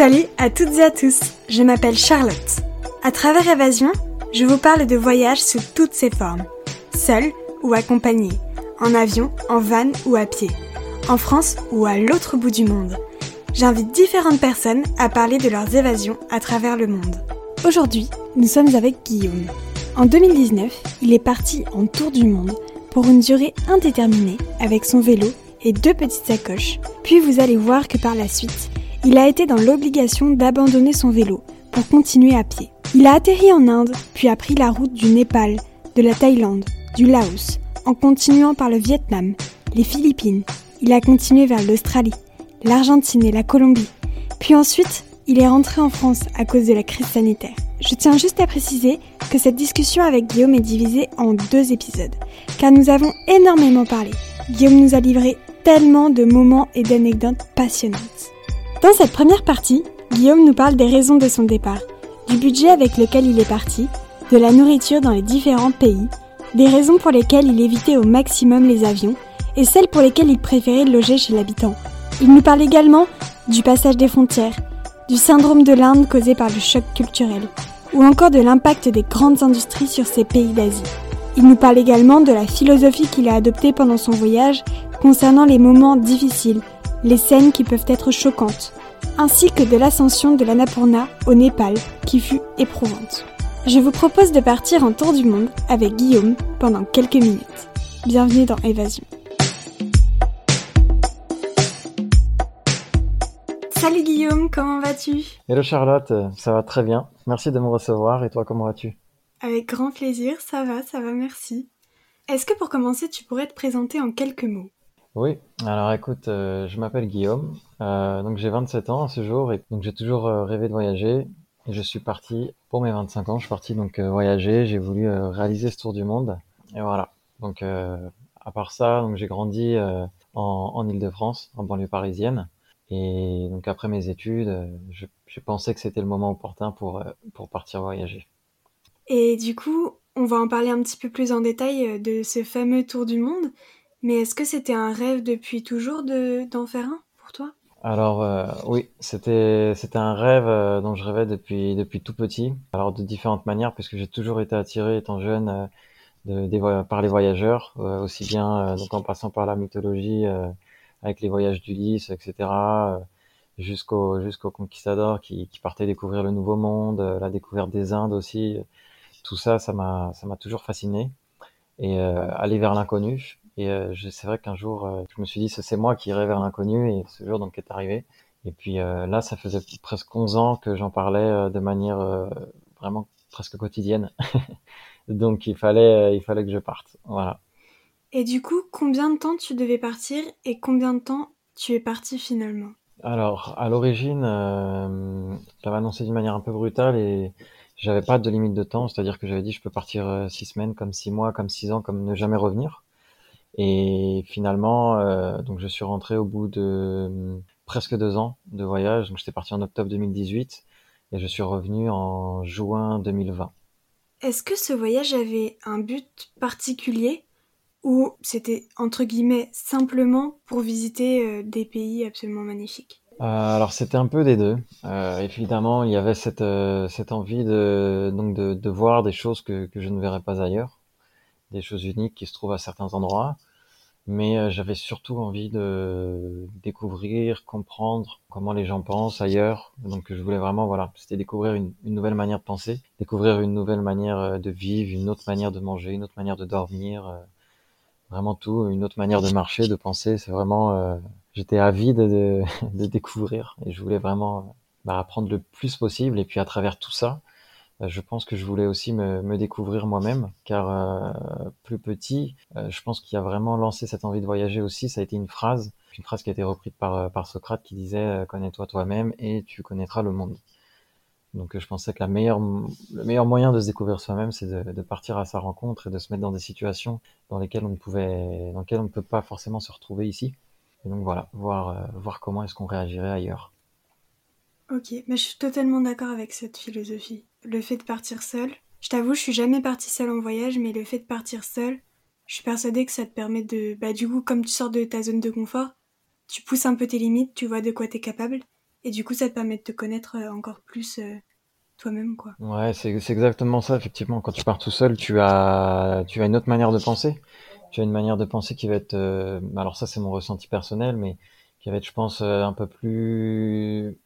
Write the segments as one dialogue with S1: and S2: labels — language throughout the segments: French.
S1: Salut à toutes et à tous, je m'appelle Charlotte. À travers Évasion, je vous parle de voyages sous toutes ses formes. Seul ou accompagné, en avion, en van ou à pied, en France ou à l'autre bout du monde. J'invite différentes personnes à parler de leurs évasions à travers le monde. Aujourd'hui, nous sommes avec Guillaume. En 2019, il est parti en tour du monde pour une durée indéterminée avec son vélo et deux petites sacoches. Puis vous allez voir que par la suite, il a été dans l'obligation d'abandonner son vélo pour continuer à pied. Il a atterri en Inde, puis a pris la route du Népal, de la Thaïlande, du Laos, en continuant par le Vietnam, les Philippines. Il a continué vers l'Australie, l'Argentine et la Colombie. Puis ensuite, il est rentré en France à cause de la crise sanitaire. Je tiens juste à préciser que cette discussion avec Guillaume est divisée en deux épisodes, car nous avons énormément parlé. Guillaume nous a livré tellement de moments et d'anecdotes passionnantes. Dans cette première partie, Guillaume nous parle des raisons de son départ, du budget avec lequel il est parti, de la nourriture dans les différents pays, des raisons pour lesquelles il évitait au maximum les avions et celles pour lesquelles il préférait loger chez l'habitant. Il nous parle également du passage des frontières, du syndrome de l'Inde causé par le choc culturel, ou encore de l'impact des grandes industries sur ces pays d'Asie. Il nous parle également de la philosophie qu'il a adoptée pendant son voyage concernant les moments difficiles, les scènes qui peuvent être choquantes, ainsi que de l'ascension de l'Annapurna au Népal qui fut éprouvante. Je vous propose de partir en tour du monde avec Guillaume pendant quelques minutes. Bienvenue dans Évasion. Salut Guillaume, comment vas-tu?
S2: Hello Charlotte, ça va très bien. Merci de me recevoir et toi comment vas-tu?
S1: Avec grand plaisir, ça va, ça va, merci. Est-ce que pour commencer tu pourrais te présenter en quelques mots?
S2: Oui, alors écoute, euh, je m'appelle Guillaume, euh, donc j'ai 27 ans à ce jour et donc j'ai toujours euh, rêvé de voyager et je suis parti pour mes 25 ans, je suis parti donc voyager, j'ai voulu réaliser ce tour du monde et voilà. Donc à part ça, donc j'ai grandi en, Ile-de-France, en banlieue parisienne. Et donc après mes études, je, je pensais que c'était le moment opportun pour, pour partir voyager.
S1: Et du coup, on va en parler un petit peu plus en détail de ce fameux tour du monde. Mais est-ce que c'était un rêve depuis toujours de, d'en faire un pour toi?
S2: Alors euh, oui, c'était, c'était un rêve euh, dont je rêvais depuis, depuis tout petit. Alors de différentes manières, puisque j'ai toujours été attiré étant jeune euh, de, des, par les voyageurs, aussi bien donc en passant par la mythologie avec les voyages d'Ulysse, etc., euh, jusqu'au jusqu'au conquistador qui, qui partait découvrir le Nouveau Monde, euh, la découverte des Indes aussi. Tout ça, ça m'a ça m'a toujours fasciné et euh, aller vers l'inconnu. Et euh, c'est vrai qu'un jour, je me suis dit, c'est moi qui irai vers l'inconnu et ce jour donc est arrivé. Et puis là, ça faisait presque 11 ans que j'en parlais de manière vraiment presque quotidienne. donc il fallait il fallait que je parte. Voilà.
S1: Et du coup, combien de temps tu devais partir et combien de temps tu es parti finalement?
S2: Alors, à l'origine, euh, j'avais annoncé d'une manière un peu brutale et j'avais pas de limite de temps, c'est-à-dire que j'avais dit je peux partir euh, six semaines, comme six mois, comme six ans, comme ne jamais revenir. Et finalement, euh, donc je suis rentré au bout de euh, presque deux ans de voyage. Donc j'étais parti en octobre 2018 et je suis revenu en juin 2020.
S1: Est-ce que ce voyage avait un but particulier ou c'était entre guillemets simplement pour visiter euh, des pays absolument magnifiques?
S2: Euh, alors c'était un peu des deux. Euh, évidemment, il y avait cette, cette envie de, donc de, de, voir des choses que, que je ne verrais pas ailleurs, des choses uniques qui se trouvent à certains endroits. Mais euh, j'avais surtout envie de découvrir, comprendre comment les gens pensent ailleurs. Donc je voulais vraiment, voilà, c'était découvrir une, une, nouvelle manière de penser, découvrir une nouvelle manière de vivre, une autre manière de manger, une autre manière de dormir vraiment tout, une autre manière de marcher, de penser. C'est vraiment, euh, j'étais avide de, de, découvrir et je voulais vraiment bah, apprendre le plus possible. Et puis à travers tout ça, euh, je pense que je voulais aussi me, me découvrir moi-même, car euh, plus petit, euh, je pense qu'il a vraiment lancé cette envie de voyager aussi. Ça a été une phrase, une phrase qui a été reprise par, par Socrate qui disait connais-toi toi-même et tu connaîtras le monde. Donc je pensais que la meilleure, le meilleur moyen de se découvrir soi-même, c'est de, de, partir à sa rencontre et de se mettre dans des situations dans lesquelles on ne pouvait, dans lesquelles on ne peut pas forcément se retrouver ici. Et donc voilà, voir, euh, voir comment est-ce qu'on réagirait ailleurs.
S1: Ok, mais je suis totalement d'accord avec cette philosophie. Le fait de partir seul, je t'avoue, je suis jamais partie seule en voyage, mais le fait de partir seul, je suis persuadée que ça te permet de, bah du coup, comme tu sors de ta zone de confort, tu pousses un peu tes limites, tu vois de quoi t'es capable, Et du coup, ça te permet de te connaître encore plus toi-même, quoi.
S2: Ouais, c'est exactement ça, effectivement. Quand tu pars tout seul, tu as, tu as une autre manière de penser. Tu as une manière de penser qui va être, alors ça, c'est mon ressenti personnel, mais qui va être, je pense, un peu plus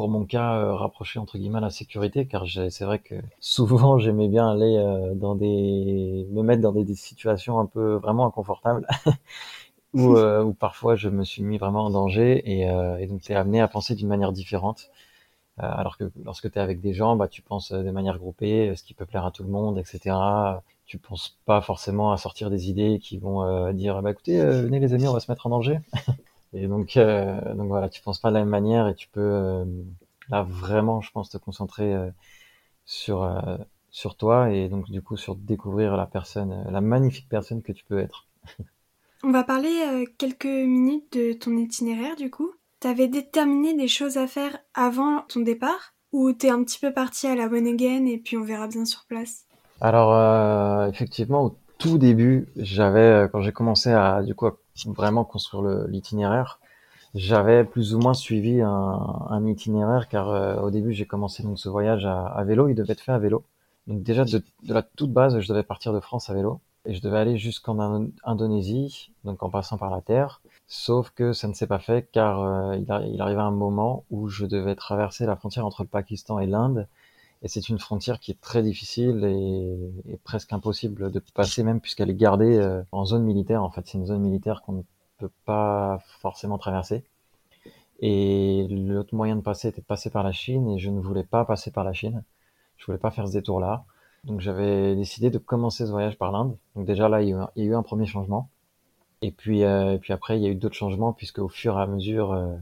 S2: pour mon cas, euh, rapprocher entre guillemets la sécurité, car c'est vrai que souvent j'aimais bien aller euh, dans des, me mettre dans des, situations un peu vraiment inconfortables, où, euh, où, parfois je me suis mis vraiment en danger, et, et donc tu es amené à penser d'une manière différente. alors que lorsque tu es avec des gens, bah, tu penses de manière groupée, ce qui peut plaire à tout le monde, etc. Tu penses pas forcément à sortir des idées qui vont dire, bah écoutez, venez les amis, on va se mettre en danger. Et donc, euh, donc voilà, tu penses pas de la même manière et tu peux euh, là vraiment, je pense, te concentrer euh, sur euh, sur toi et donc du coup sur découvrir la personne, la magnifique personne que tu peux être.
S1: On va parler quelques minutes de ton itinéraire du coup. T'avais déterminé des choses à faire avant ton départ ou t'es un petit peu parti à la bonne again et puis on verra bien sur place?
S2: Alors effectivement, au tout début, j'avais quand j'ai commencé à du coup à vraiment construire l'itinéraire. J'avais plus ou moins suivi un, un itinéraire car euh, au début j'ai commencé donc ce voyage à, à, vélo, il devait être fait à vélo. Donc déjà de, de, la toute base, je devais partir de France à vélo et je devais aller jusqu'en Indonésie, donc en passant par la terre. Sauf que ça ne s'est pas fait car euh, il, il arrivait un moment où je devais traverser la frontière entre le Pakistan et l'Inde et c'est une frontière qui est très difficile et, et presque impossible de passer même puisqu'elle est gardée euh, en zone militaire. En fait, c'est une zone militaire qu'on ne peut pas forcément traverser. Et l'autre moyen de passer était de passer par la Chine et je ne voulais pas passer par la Chine. Je voulais pas faire ce détour-là. Donc j'avais décidé de commencer ce voyage par l'Inde. Donc déjà là, il y, a eu un, premier changement. Et puis, euh, et puis après, il y a eu d'autres changements puisque au fur et à mesure, euh,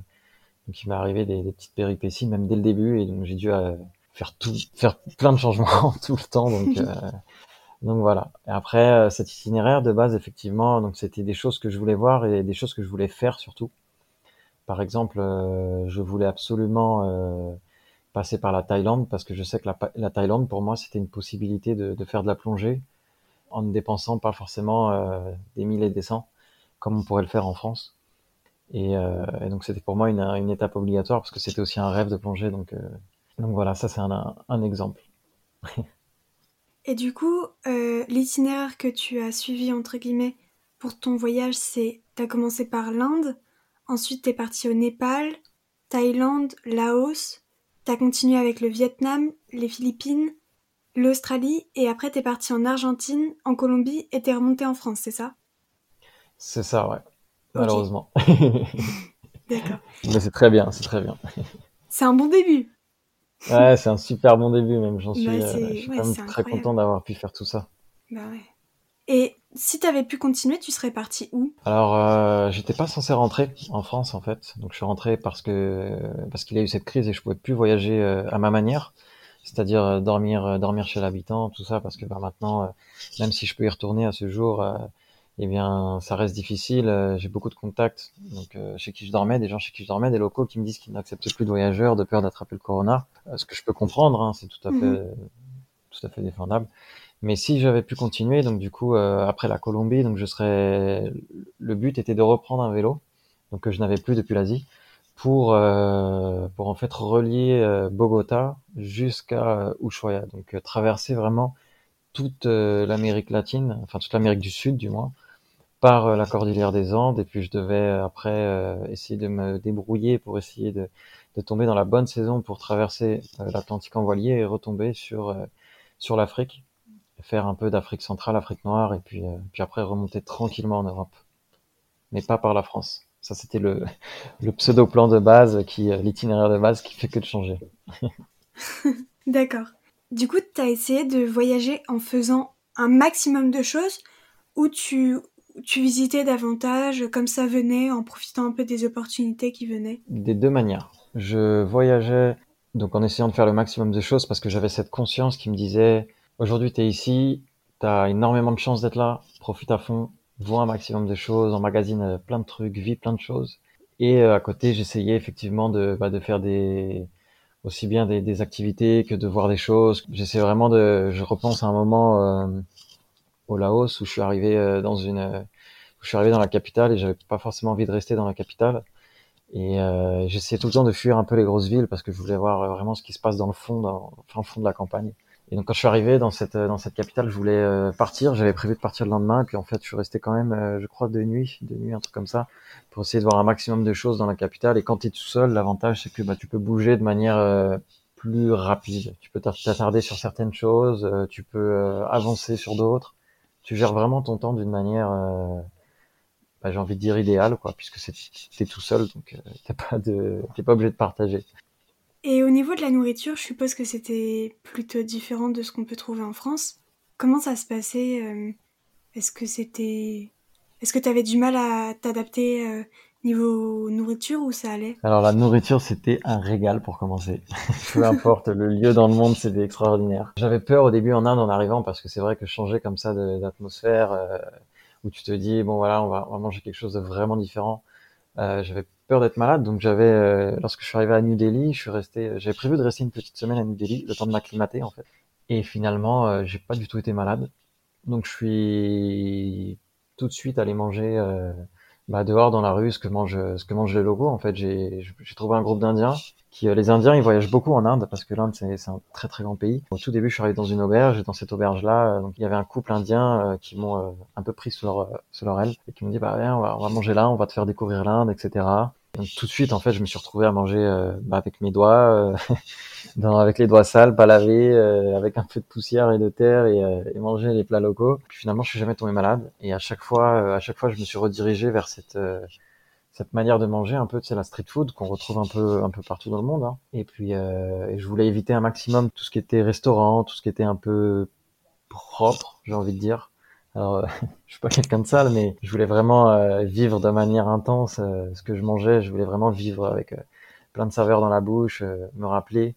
S2: donc il m'est arrivé des, des, petites péripéties, même dès le début, et donc j'ai dû euh, faire tout, faire plein de changements tout le temps. Donc, euh, donc voilà. Et après, euh, cet itinéraire de base, effectivement, donc c'était des choses que je voulais voir et des choses que je voulais faire surtout. Par exemple, euh, je voulais absolument passer par la Thaïlande parce que je sais que la, la Thaïlande, pour moi, c'était une possibilité de, de, faire de la plongée en ne dépensant pas forcément des mille et des cents comme on pourrait le faire en France. Et, et donc c'était pour moi une, une, étape obligatoire parce que c'était aussi un rêve de plonger. Donc donc voilà, ça c'est un, un, exemple.
S1: Et du coup, euh, l'itinéraire que tu as suivi, entre guillemets, pour ton voyage, c'est, tu as commencé par l'Inde, ensuite tu es parti au Népal, Thaïlande, Laos, tu as continué avec le Vietnam, les Philippines, l'Australie, et après tu es parti en Argentine, en Colombie, et tu es remonté en France, c'est ça?
S2: C'est ça, ouais. Malheureusement.
S1: D'accord.
S2: Mais c'est très bien, c'est très bien.
S1: C'est un bon début.
S2: Ouais, c'est un super bon début même. J'en suis, euh, je suis quand même très content d'avoir pu faire tout ça.
S1: Bah ouais. Et si tu avais pu continuer, tu serais parti où?
S2: Alors, euh, j'étais pas censé rentrer en France en fait. Donc, je suis rentré parce que parce qu'il y a eu cette crise et je pouvais plus voyager euh, à ma manière, c'est-à-dire dormir dormir chez l'habitant, tout ça, parce que bah, maintenant, même si je peux y retourner à ce jour, eh bien, ça reste difficile. Euh, j'ai beaucoup de contacts, donc euh, chez qui je dormais, des gens chez qui je dormais, des locaux qui me disent qu'ils n'acceptent plus de voyageurs de peur d'attraper le corona. Euh, ce que je peux comprendre, hein, c'est tout à fait, mhm. tout à fait défendable. Mais si j'avais pu continuer, donc du coup, après la Colombie, donc je serais. Le but était de reprendre un vélo, donc que je n'avais plus depuis l'Asie, pour pour en fait relier Bogota jusqu'à Ushuaia, donc traverser vraiment toute l'Amérique latine, enfin toute l'Amérique du Sud du moins, par euh, la cordillère des Andes et puis je devais euh, après euh, essayer de me débrouiller pour essayer de, de tomber dans la bonne saison pour traverser l'Atlantique en voilier et retomber sur sur l'Afrique, faire un peu d'Afrique centrale, Afrique noire et puis puis après remonter tranquillement en Europe, mais pas par la France. Ça c'était le le pseudo plan de base qui l'itinéraire de base qui fait que de changer.
S1: D'accord. Du coup, tu as essayé de voyager en faisant un maximum de choses ou tu tu visitais davantage comme ça venait en profitant un peu des opportunités qui venaient?
S2: Des deux manières. Je voyageais donc en essayant de faire le maximum de choses parce que j'avais cette conscience qui me disait aujourd'hui tu es ici, tu as énormément de chance d'être là, profite à fond, vois un maximum de choses, emmagasine euh, plein de trucs, vis plein de choses. Et euh, à côté, j'essayais effectivement de, bah, faire aussi bien des, des, activités que de voir des choses. J'essaie vraiment de, je repense à un moment euh, au Laos où je suis arrivé euh, dans une, où je suis arrivé dans la capitale et j'avais pas forcément envie de rester dans la capitale. Et euh, j'essayais tout le temps de fuir un peu les grosses villes parce que je voulais voir vraiment ce qui se passe dans le fond, dans le fond de la campagne. Et donc quand je suis arrivé dans cette dans cette capitale, je voulais euh, partir. J'avais prévu de partir le lendemain, et puis en fait, je suis resté quand même, euh, je crois, deux nuits, deux nuits, un truc comme ça, pour essayer de voir un maximum de choses dans la capitale. Et quand tu es tout seul, l'avantage c'est que bah, tu peux bouger de manière euh, plus rapide. Tu peux t'attarder sur certaines choses, tu peux avancer sur d'autres. Tu gères vraiment ton temps d'une manière, bah, j'ai envie de dire idéale, puisque c'est tout seul, donc t'es pas t'es pas obligé de partager.
S1: Et au niveau de la nourriture, je suppose que c'était plutôt différent de ce qu'on peut trouver en France. Comment ça se passait euh, Est-ce que c'était, est-ce que tu avais du mal à t'adapter euh, niveau nourriture ou ça allait?
S2: Alors la nourriture, c'était un régal pour commencer. Peu importe le lieu dans le monde, c'était extraordinaire. J'avais peur au début en Inde en arrivant parce que c'est vrai que changer comme ça d'atmosphère, euh, où tu te dis bon voilà, on va, manger quelque chose de vraiment différent. j'avais peur d'être malade, donc j'avais, euh, lorsque je suis arrivé à New Delhi, je suis resté, j'avais prévu de rester une petite semaine à New Delhi, le temps de m'acclimater en fait. Et finalement, euh, j'ai pas du tout été malade, donc je suis tout de suite allé manger euh, bah, dehors dans la rue ce que mange, ce que mangent les locaux. En fait, j'ai, trouvé un groupe d'Indiens qui, les Indiens, ils voyagent beaucoup en Inde parce que l'Inde c'est, un très très grand pays. Au tout début, je suis arrivé dans une auberge et dans cette auberge là, donc il y avait un couple indien qui m'ont un peu pris sous leur leur aile et qui m'ont dit bah viens, on va, on va manger là, on va te faire découvrir l'Inde, etc. Donc tout de suite, en fait, je me suis retrouvé à manger euh, bah, avec mes doigts, euh, dans, avec les doigts sales, pas lavés, euh, avec un peu de poussière et de terre, et, et, manger les plats locaux. Puis finalement, je suis jamais tombé malade. Et à chaque fois, à chaque fois, je me suis redirigé vers cette cette manière de manger, un peu, c'est la street food qu'on retrouve un peu un peu partout dans le monde. Hein. Et puis, et je voulais éviter un maximum tout ce qui était restaurant, tout ce qui était un peu propre, j'ai envie de dire. Alors, euh, je suis pas quelqu'un de sale, mais je voulais vraiment euh, vivre de manière intense euh, ce que je mangeais. Je voulais vraiment vivre avec plein de saveurs dans la bouche, me rappeler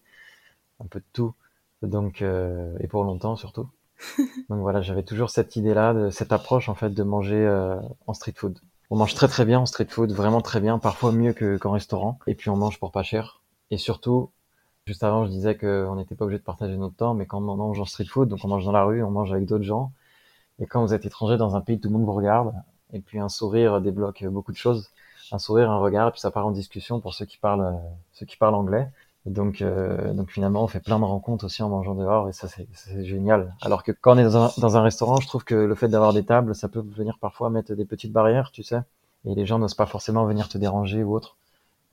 S2: un peu de tout. Donc, et pour longtemps surtout. Donc voilà, j'avais toujours cette idée-là, de, cette approche en fait de manger en street food. On mange très très bien en street food, vraiment très bien, parfois mieux que qu'en restaurant. Et puis on mange pour pas cher. Et surtout, juste avant, je disais qu'on n'était pas obligé de partager notre temps, mais quand on mange en street food, donc on mange dans la rue, on mange avec d'autres gens, et quand vous êtes étranger dans un pays, tout le monde vous regarde. Et puis un sourire débloque beaucoup de choses. Un sourire, un regard, et puis ça part en discussion pour ceux qui parlent, anglais. donc, euh, donc finalement, on fait plein de rencontres aussi en mangeant dehors, et ça c'est génial. Alors que quand on est dans un, restaurant, je trouve que le fait d'avoir des tables, ça peut venir parfois mettre des petites barrières, tu sais. Et les gens n'osent pas forcément venir te déranger ou autre.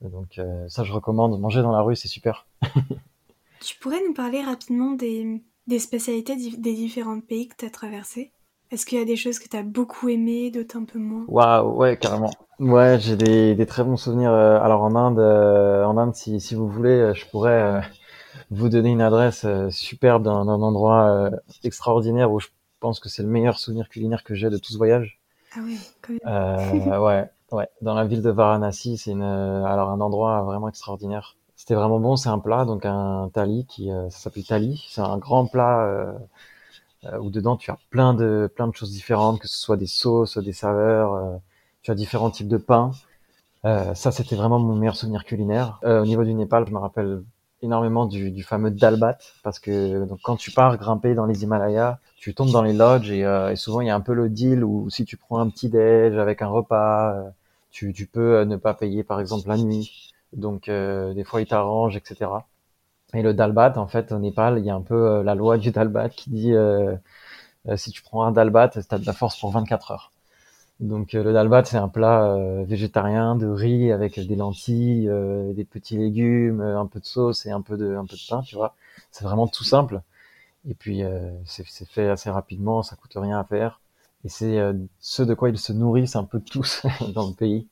S2: donc euh, ça, je recommande. Manger dans la rue, c'est super.
S1: tu pourrais nous parler rapidement des spécialités des différents pays que tu as traversés? Est-ce qu'il y a des choses que tu as beaucoup aimées, d'autres un peu moins?
S2: Waouh, ouais, carrément. Ouais, j'ai des, des, très bons souvenirs. Euh, alors en Inde, euh, en Inde, si, si vous voulez, euh, je pourrais vous donner une adresse superbe d'un endroit extraordinaire où je pense que c'est le meilleur souvenir culinaire que j'ai de tout ce voyage.
S1: Ah oui, quand même.
S2: ouais, ouais. Dans la ville de Varanasi, c'est une, alors un endroit vraiment extraordinaire. C'était vraiment bon. C'est un plat, donc un thali qui, ça s'appelle thali. C'est un grand plat où dedans tu as plein de plein de choses différentes, que ce soit des sauces, des saveurs, euh, tu as différents types de pain. Euh, ça, c'était vraiment mon meilleur souvenir culinaire. au niveau du Népal, je me rappelle énormément du, du fameux dalbat parce que donc quand tu pars grimper dans les Himalayas, tu tombes dans les lodges et, et souvent il y a un peu le deal où si tu prends un petit déj avec un repas, tu, tu peux ne pas payer par exemple la nuit. Donc des fois ils t'arrangent, etc. Et le dalbat, en fait, au Népal, il y a un peu euh, la loi du dalbat qui dit euh, euh si tu prends un dalbat, tu as de la force pour 24 heures. Donc le dalbat, c'est un plat végétarien de riz avec des lentilles, des petits légumes, un peu de sauce et un peu de, un peu de pain, tu vois. C'est vraiment tout simple. Et puis c'est fait assez rapidement, ça coûte rien à faire. Et c'est ce de quoi ils se nourrissent un peu tous dans le pays.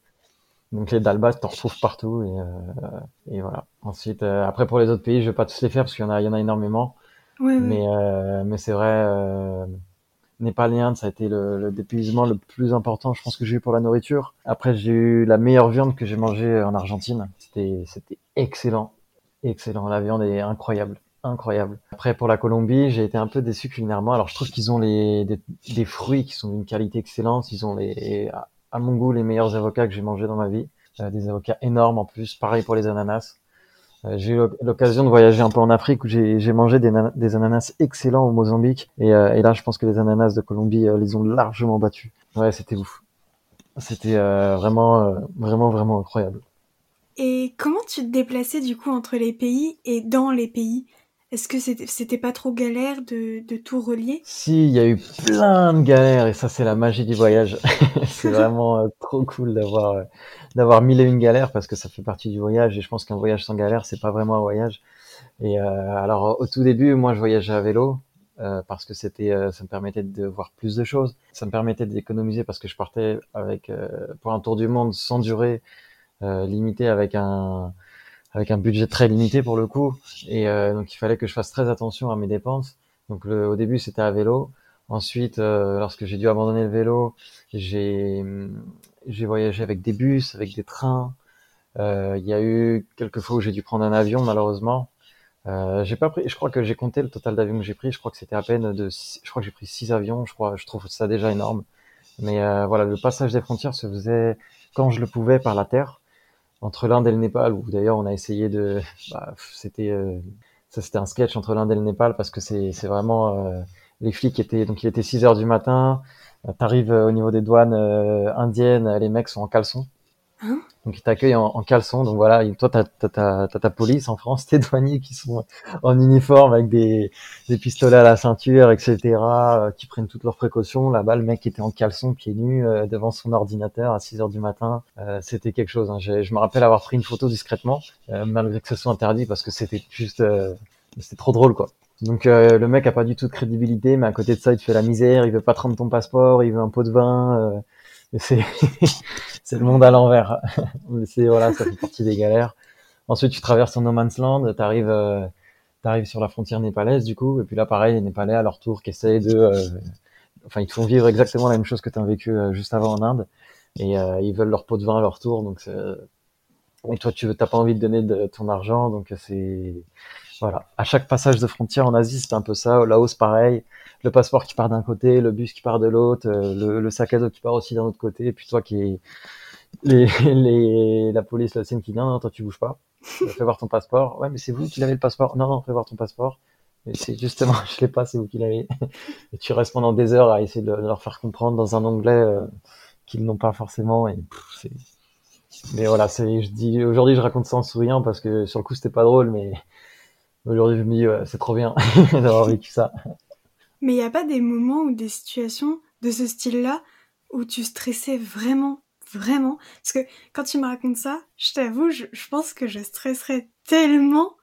S2: Donc les dalbats, t'en retrouves partout et, euh, et voilà. Ensuite, euh, après pour les autres pays, je vais pas tous les faire parce qu'il y en a, il y en a énormément.
S1: Oui,
S2: mais euh, mais c'est vrai, euh, Népal et Inde, ça a été le, le dépaysement le plus important, je pense que j'ai eu pour la nourriture. Après, j'ai eu la meilleure viande que j'ai mangée en Argentine. C'était c'était excellent, excellent. La viande est incroyable incroyable. Après, pour la Colombie, j'ai été un peu déçu culinairement. Alors, je trouve qu'ils ont les, des, des, fruits qui sont d'une qualité excellente. Ils ont les, à mon goût les meilleurs avocats que j'ai mangés dans ma vie. Euh, des avocats énormes en plus. Pareil pour les ananas. Euh, j'ai eu l'occasion de voyager un peu en Afrique où j'ai mangé des, ananas excellents au Mozambique. Et, euh, et, là, je pense que les ananas de Colombie les ont largement battus. Ouais, c'était ouf. C'était vraiment, vraiment, vraiment incroyable.
S1: Et comment tu te déplaçais du coup entre les pays et dans les pays? Est-ce que c'était pas trop galère de, de tout relier?
S2: Si, il y a eu plein de galères et ça c'est la magie du voyage. c'est vraiment euh, trop cool d'avoir euh, d'avoir mille et une galères parce que ça fait partie du voyage et je pense qu'un voyage sans galère c'est pas vraiment un voyage. Et euh, alors au tout début, moi je voyageais à vélo parce que c'était, ça me permettait de voir plus de choses. Ça me permettait d'économiser parce que je partais avec pour un tour du monde sans durée limité avec un avec un budget très limité pour le coup. Et donc il fallait que je fasse très attention à mes dépenses. Donc le, au début c'était à vélo. Ensuite, lorsque j'ai dû abandonner le vélo, j'ai voyagé avec des bus, avec des trains. Il y a eu quelques fois où j'ai dû prendre un avion malheureusement. Euh, j'ai pas pris, je crois que j'ai compté le total d'avions que j'ai pris. Je crois que c'était à peine de, je crois que j'ai pris six avions. Je crois, je trouve ça déjà énorme. Mais euh, voilà, le passage des frontières se faisait quand je le pouvais par la terre entre l'Inde et le Népal. Où d'ailleurs on a essayé de, bah, c'était, euh, ça c'était un sketch entre l'Inde et le Népal parce que c'est, c'est vraiment euh, les flics étaient, donc il était 6 heures du matin. T'arrives au niveau des douanes indiennes, les mecs sont en caleçon. Hein? Donc ils t'accueillent en, en, caleçon. Donc voilà, toi t'as as, ta police en France, tes douaniers qui sont en uniforme avec des, des pistolets à la ceinture, etc., euh, qui prennent toutes leurs précautions. Là-bas, le mec était en caleçon, pieds nus, euh, devant son ordinateur à 6 heures du matin. Euh, c'était quelque chose. Hein. Je me rappelle avoir pris une photo discrètement, malgré que ce soit interdit, parce que c'était juste, c'était trop drôle quoi. Donc le mec a pas du tout de crédibilité, mais à côté de ça, il te fait la misère, il veut pas te rendre ton passeport, il veut un pot de vin c'est c'est le monde à l'envers. c'est voilà, ça fait partie des galères. Ensuite, tu traverses en no man's land, t'arrives euh, t'arrives sur la frontière népalaise du coup, et puis là pareil, les Népalais à leur tour qui essayent de, euh, enfin ils te font vivre exactement la même chose que tu as vécu euh, juste avant en Inde, et euh, ils veulent leur pot de vin à leur tour, donc et toi tu t'as pas envie de donner de ton argent, donc c'est voilà. À chaque passage de frontière en Asie, c'est un peu ça. Laos, pareil. Le passeport qui part d'un côté, le bus qui part de l'autre, euh, le, sac à dos qui part aussi d'un autre côté, et puis toi qui est les, les, la police, la scène qui dit non, non, toi tu bouges pas. Fais voir ton passeport. Ouais, mais c'est vous qui l'avez le passeport. Non, non, fais voir ton passeport. Mais c'est justement, je l'ai pas, c'est vous qui l'avez. Et tu restes pendant des heures à essayer de, leur faire comprendre dans un anglais euh, qu'ils n'ont pas forcément. Et mais voilà, c'est, je dis, aujourd'hui, je raconte ça en souriant parce que sur le coup, c'était pas drôle, mais Aujourd'hui, je me dis, c'est trop bien d'avoir vécu ça.
S1: Mais il n'y a pas des moments ou des situations de ce style-là où tu stressais vraiment, vraiment? Parce que quand tu me racontes ça, je t'avoue, je, pense que je stresserais tellement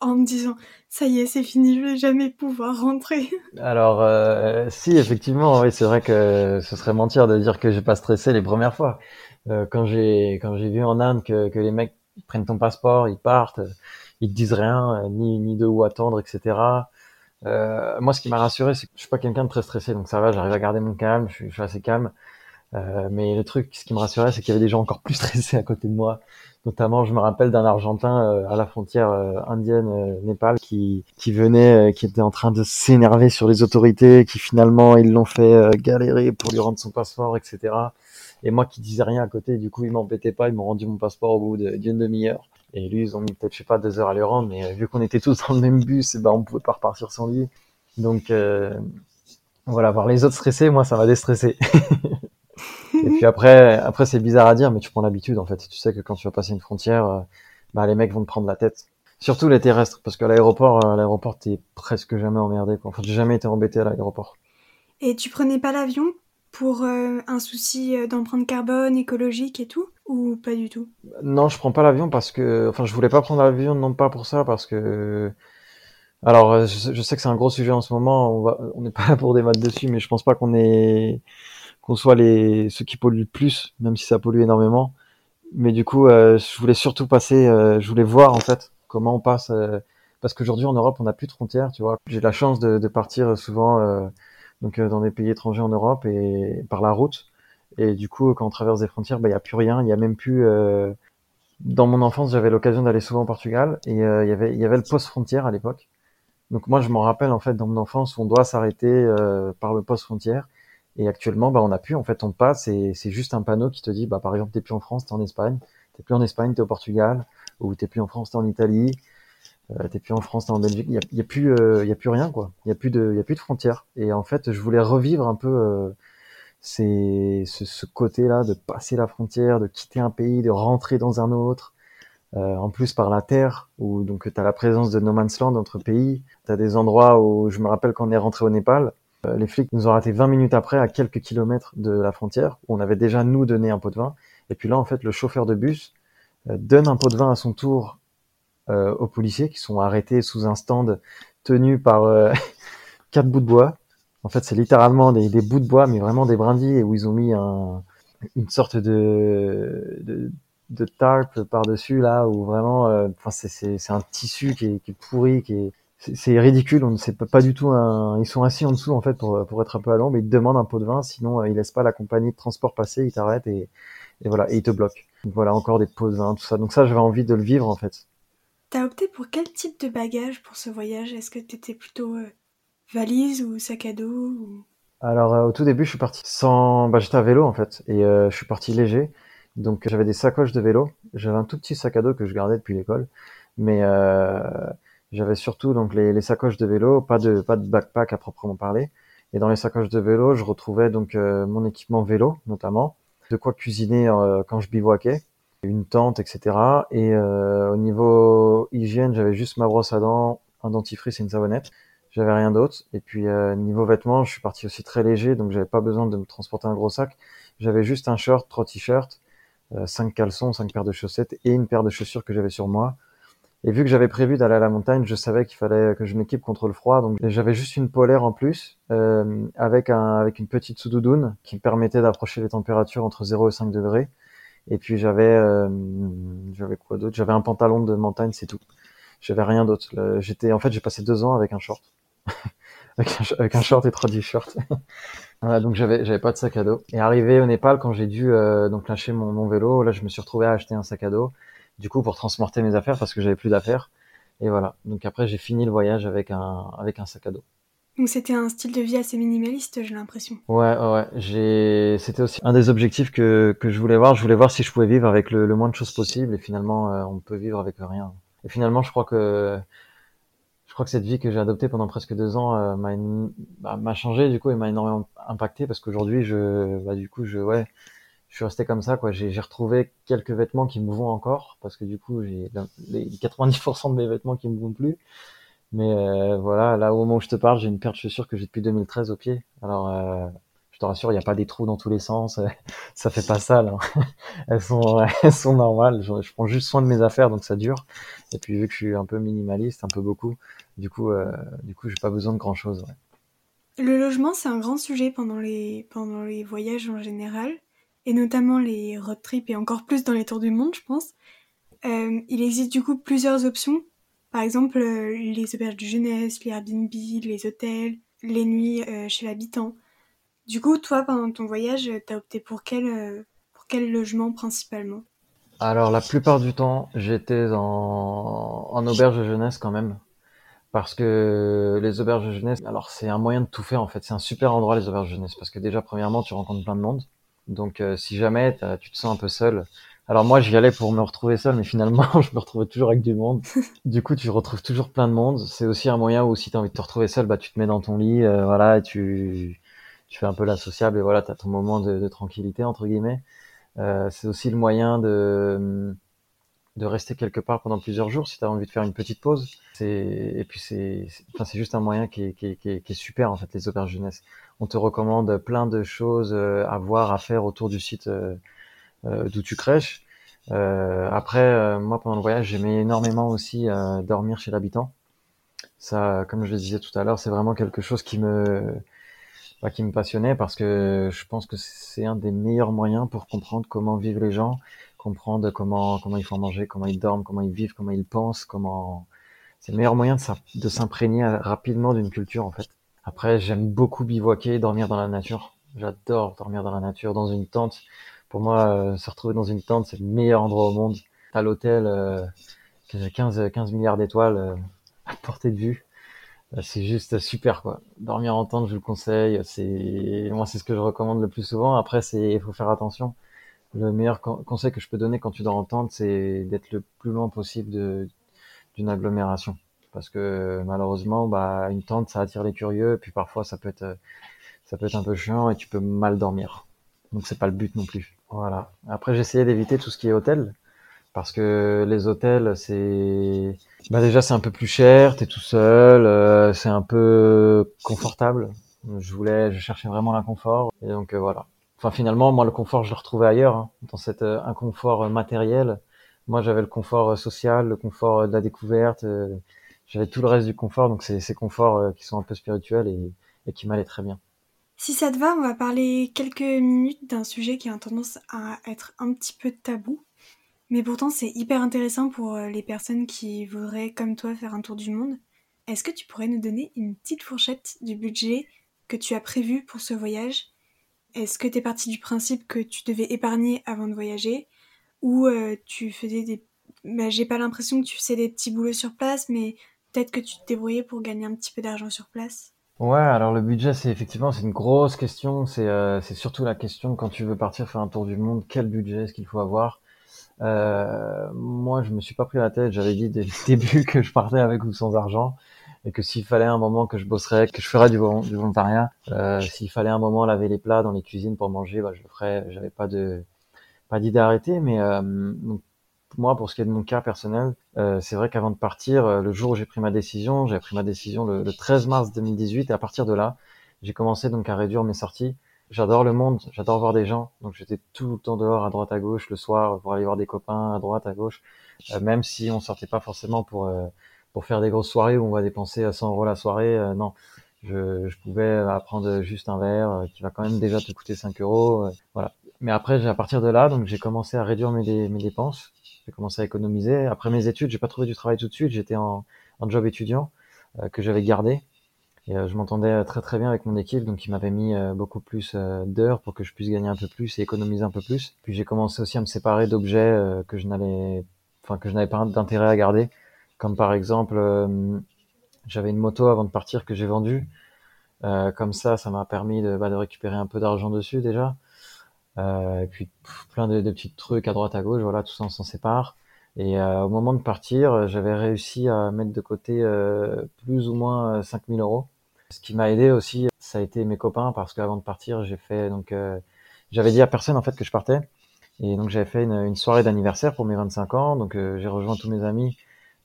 S1: en me disant ça y est c'est fini je vais jamais pouvoir rentrer.
S2: Alors euh, si effectivement oui c'est vrai que ce serait mentir de dire que j'ai pas stressé les premières fois. Euh, quand j'ai quand j'ai vu en Inde que, que les mecs prennent ton passeport ils partent ils disent rien, euh, ni, ni de où attendre, etc. Euh, moi, ce qui m'a rassuré, c'est que je suis pas quelqu'un de très stressé, donc ça va, j'arrive à garder mon calme, je suis, assez calme. Euh, mais le truc, ce qui me rassurait, c'est qu'il y avait des gens encore plus stressés à côté de moi. Notamment, je me rappelle d'un Argentin euh, à la frontière euh, indienne-Népal qui, qui venait, qui était en train de s'énerver sur les autorités, qui finalement ils l'ont fait galérer pour lui rendre son passeport, etc. Et moi qui disais rien à côté, du coup ils m'embêtaient pas, ils m'ont rendu mon passeport au bout d'une demi-heure. Et lui, ils ont mis peut-être, je sais pas, deux heures à le rendre, mais euh, vu qu'on était tous dans le même bus, et eh ben, on pouvait pas repartir sans lui. Donc, euh, voilà, voir les autres stressés, moi, ça m'a déstressé. et puis après, après, c'est bizarre à dire, mais tu prends l'habitude, en fait. Tu sais que quand tu vas passer une frontière, euh, bah, les mecs vont te prendre la tête. Surtout les terrestres, parce qu'à l'aéroport, l'aéroport, t'es presque jamais emmerdé, quoi. Enfin, j'ai jamais été embêté à l'aéroport.
S1: Et tu prenais pas l'avion? Pour euh, un souci euh, d'empreinte carbone écologique et tout ou pas du tout?
S2: Non, je prends pas l'avion parce que enfin je voulais pas prendre l'avion non pas pour ça parce que alors euh, je, sais que c'est un gros sujet en ce moment, on va n'est pas là pour débattre dessus mais je pense pas qu'on est qu'on soit les ceux qui polluent le plus même si ça pollue énormément. Mais du coup, je voulais surtout passer je voulais voir en fait comment on passe parce qu'aujourd'hui en Europe, on n'a plus de frontières, tu vois. J'ai la chance de, de partir souvent donc euh, dans des pays étrangers en Europe et par la route. Et du coup, quand on traverse des frontières, bah, il n'y a plus rien. Il y a même plus. Euh... Dans mon enfance, j'avais l'occasion d'aller souvent au Portugal et euh, il y avait il y avait le poste frontière à l'époque. Donc moi, je m'en rappelle en fait dans mon enfance, on doit s'arrêter euh, par le poste frontière. Et actuellement, bah, on n'a plus. En fait, on passe et c'est juste un panneau qui te dit, bah, par exemple, t'es plus en France, t'es en Espagne. T'es plus en Espagne, t'es au Portugal. Ou t'es plus en France, t'es en Italie. Euh, t'es plus en France, t'es en Belgique. Il y a, y a, plus, euh, y a plus rien quoi. Il y a plus de, y a plus de frontières. Et en fait, je voulais revivre un peu euh, ce, ce côté-là de passer la frontière, de quitter un pays, de rentrer dans un autre. en plus par la terre, où donc tu as la présence de no man's land entre pays, tu as des endroits où je me rappelle quand on est rentré au Népal, les flics nous ont arrêté 20 minutes après à quelques kilomètres de la frontière, où on avait déjà nous donné un pot de vin, et puis là en fait le chauffeur de bus donne un pot de vin à son tour aux policiers qui sont arrêtés sous un stand tenu par quatre bouts de bois. En fait, c'est littéralement des, des, bouts de bois, mais vraiment des brindilles, où ils ont mis un, une sorte de, de, de tarp par-dessus, là, où vraiment, euh, enfin, c'est un tissu qui est, qui est pourri, qui est, c'est ridicule, on ne sait pas, du tout un... Ils sont assis en dessous, en fait, pour, pour être un peu à l'ombre, ils te demandent un pot de vin, sinon, euh, ils laissent pas la compagnie de transport passer, ils t'arrêtent et, et voilà, et ils te bloquent. Donc voilà, encore des pots de vin, tout ça. Donc ça, j'avais envie de le vivre, en fait.
S1: T'as opté pour quel type de bagage pour ce voyage? Est-ce que t'étais plutôt euh, valise ou sac à dos
S2: Alors euh, au tout début, je suis parti sans. Bah, j'étais à vélo en fait, et euh, je suis parti léger. Donc j'avais des sacoches de vélo. J'avais un tout petit sac à dos que je gardais depuis l'école, mais j'avais surtout donc les, les, sacoches de vélo, pas de pas de backpack à proprement parler. Et dans les sacoches de vélo, je retrouvais donc mon équipement vélo notamment, de quoi cuisiner quand je bivouaquais, une tente, etc. Et au niveau hygiène, j'avais juste ma brosse à dents, un dentifrice et une savonnette j'avais rien d'autre. Et puis euh, niveau vêtements, je suis parti aussi très léger, donc j'avais pas besoin de me transporter un gros sac. J'avais juste un short, trois t-shirts, euh, cinq caleçons, cinq paires de chaussettes et une paire de chaussures que j'avais sur moi. Et vu que j'avais prévu d'aller à la montagne, je savais qu'il fallait que je m'équipe contre le froid, donc j'avais juste une polaire en plus euh, avec un avec une petite sous-doudoune qui me permettait d'approcher les températures entre 0 et 5 degrés. Et puis j'avais euh, j'avais quoi d'autre? J'avais un pantalon de montagne, c'est tout. J'avais rien d'autre. J'étais en fait j'ai passé deux ans avec un short. avec, un, short et trois t-shirts. donc j'avais j'avais pas de sac à dos. Et arrivé au Népal, quand j'ai dû euh, donc lâcher mon, mon, vélo, là je me suis retrouvé à acheter un sac à dos. Du coup pour transporter mes affaires parce que j'avais plus d'affaires. Et voilà. Donc après j'ai fini le voyage avec un avec un sac à dos.
S1: Donc c'était un style de vie assez minimaliste, j'ai l'impression.
S2: Ouais, ouais. J'ai, c'était aussi un des objectifs que, que je voulais voir. Je voulais voir si je pouvais vivre avec le, le moins de choses possible. Et finalement, euh, on peut vivre avec rien. Et finalement, je crois que crois que cette vie que j'ai adoptée pendant presque deux ans euh, m'a bah, changé du coup et m'a énormément impacté parce qu'aujourd'hui je bah, du coup je ouais je suis resté comme ça quoi j'ai retrouvé quelques vêtements qui me vont encore parce que du coup j'ai les 90% de mes vêtements qui me vont plus mais euh, voilà là au moment où je te parle j'ai une paire de chaussures que j'ai depuis 2013 au pied alors euh, je te rassure, il n'y a pas des trous dans tous les sens. ça fait pas ça, là. elles sont, elles sont normales. Je, prends juste soin de mes affaires, donc ça dure. Et puis vu que je suis un peu minimaliste, un peu beaucoup, du coup, euh, du coup, j'ai pas besoin de grand chose.
S1: Le logement, c'est un grand sujet pendant les pendant les voyages en général, et notamment les road trips et encore plus dans les tours du monde, je pense. Euh, il existe du coup plusieurs options. Par exemple, euh, les auberges de jeunesse, les Airbnb, les hôtels, les nuits euh, chez l'habitant. Du coup, toi, pendant ton voyage, t'as opté pour quel, euh, pour quel logement principalement?
S2: Alors, la plupart du temps, j'étais en, auberge de jeunesse quand même. Parce que les auberges de jeunesse, alors c'est un moyen de tout faire en fait. C'est un super endroit les auberges de jeunesse parce que déjà premièrement tu rencontres plein de monde. Donc si jamais tu te sens un peu seul, alors moi j'y allais pour me retrouver seul, mais finalement je me retrouvais toujours avec du monde. Du coup tu retrouves toujours plein de monde. C'est aussi un moyen où si tu as envie de te retrouver seul, bah tu te mets dans ton lit, euh, voilà, et tu tu fais un peu la sociable et voilà, tu as ton moment de, de tranquillité, entre guillemets. Euh, c'est aussi le moyen de, de rester quelque part pendant plusieurs jours si tu as envie de faire une petite pause. Et puis c'est enfin, juste un moyen qui est, qui, est, qui, est, qui est, super, en fait, les auberges jeunesse. On te recommande plein de choses euh, à voir, à faire autour du site euh d'où tu crèches. Euh, après, moi, pendant le voyage, j'aimais énormément aussi dormir chez l'habitant. Ça, comme je le disais tout à l'heure, c'est vraiment quelque chose qui me qui me passionnait parce que je pense que c'est un des meilleurs moyens pour comprendre comment vivent les gens, comprendre comment comment ils font manger, comment ils dorment, comment ils vivent, comment ils pensent, comment c'est le meilleur moyen de s'imprégner rapidement d'une culture en fait. Après, j'aime beaucoup bivouaquer, dormir dans la nature. J'adore dormir dans la nature, dans une tente. Pour moi, euh, se retrouver dans une tente, c'est le meilleur endroit au monde. À l'hôtel, euh, 15, 15 milliards d'étoiles euh, à portée de vue. C'est juste super quoi. Dormir en tente, je vous le conseille. Moi, c'est ce que je recommande le plus souvent. Après, il faut faire attention. Le meilleur conseil que je peux donner quand tu dors en tente, c'est d'être le plus loin possible d'une agglomération, parce que malheureusement, bah une tente, ça attire les curieux, et puis parfois ça peut être ça peut être un peu chiant et tu peux mal dormir. Donc c'est pas le but non plus. Voilà. Après, j'essayais d'éviter tout ce qui est hôtel parce que les hôtels, c'est bah déjà c'est un peu plus cher, t'es tout seul, euh, c'est un peu confortable. Je voulais, je cherchais vraiment l'inconfort et donc euh, voilà. Enfin finalement, moi le confort, je le retrouvais ailleurs, hein, dans cet euh, inconfort matériel. Moi j'avais le confort social, le confort de la découverte, j'avais tout le reste du confort, donc c'est ces conforts qui sont un peu spirituels et, et qui m'allaient très bien.
S1: Si ça te va, on va parler quelques minutes d'un sujet qui a tendance à être un petit peu tabou, mais pourtant c'est hyper intéressant pour euh, les personnes qui voudraient, comme toi, faire un tour du monde. Est-ce que tu pourrais nous donner une petite fourchette du budget que tu as prévu pour ce voyage? Est-ce que tu es parti du principe que tu devais épargner avant de voyager? Ou euh, tu faisais des... Bah, J'ai pas l'impression que tu faisais des petits boulots sur place, mais peut-être que tu te débrouillais pour gagner un petit peu d'argent sur place?
S2: Ouais, alors le budget, c'est effectivement, c'est une grosse question. C'est euh, c'est surtout la question quand tu veux partir faire un tour du monde, quel budget est-ce qu'il faut avoir? Euh, moi, je me suis pas pris la tête. J'avais dit dès le début que je partais avec ou sans argent et que s'il fallait un moment que je bosserais, que je ferais du, volontariat, euh, s'il fallait un moment laver les plats dans les cuisines pour manger, bah, je ferais. J'avais pas de pas d'idée arrêtée, mais euh, donc, moi, pour ce qui est de mon cas personnel, euh, c'est vrai qu'avant de partir, euh, le jour où j'ai pris ma décision, j'ai pris ma décision le, 13 mars 2018, et à partir de là, j'ai commencé donc à réduire mes sorties. J'adore le monde, j'adore voir des gens, donc j'étais tout le temps dehors, à droite, à gauche, le soir, pour aller voir des copains, à droite, à gauche, euh, même si on sortait pas forcément pour pour faire des grosses soirées où on va dépenser 100 euros la soirée. non, je, je pouvais prendre juste un verre qui va quand même déjà te coûter 5 euros. voilà. Mais après, à partir de là, donc j'ai commencé à réduire mes, mes dépenses j'ai commencé à économiser. Après mes études, j'ai pas trouvé du travail tout de suite. J'étais en, en job étudiant euh, que j'avais gardé. Et euh, je m'entendais très très bien avec mon équipe, donc il m'avait mis euh, beaucoup plus d'heures pour que je puisse gagner un peu plus et économiser un peu plus. Puis j'ai commencé aussi à me séparer d'objets que je n'allais, enfin que je n'avais pas d'intérêt à garder, comme par exemple, j'avais une moto avant de partir que j'ai vendue. comme ça, ça m'a permis bah, de récupérer un peu d'argent dessus déjà. Euh, et puis plein de, de, petits trucs à droite à gauche, voilà, tout ça on s'en sépare. Et euh, au moment de partir, j'avais réussi à mettre de côté euh, plus ou moins 5000 euros. Ce qui m'a aidé aussi, ça a été mes copains parce qu'avant de partir, j'ai fait donc j'avais dit à personne en fait que je partais. Et donc j'avais fait une, une soirée d'anniversaire pour mes 25 ans. Donc j'ai rejoint tous mes amis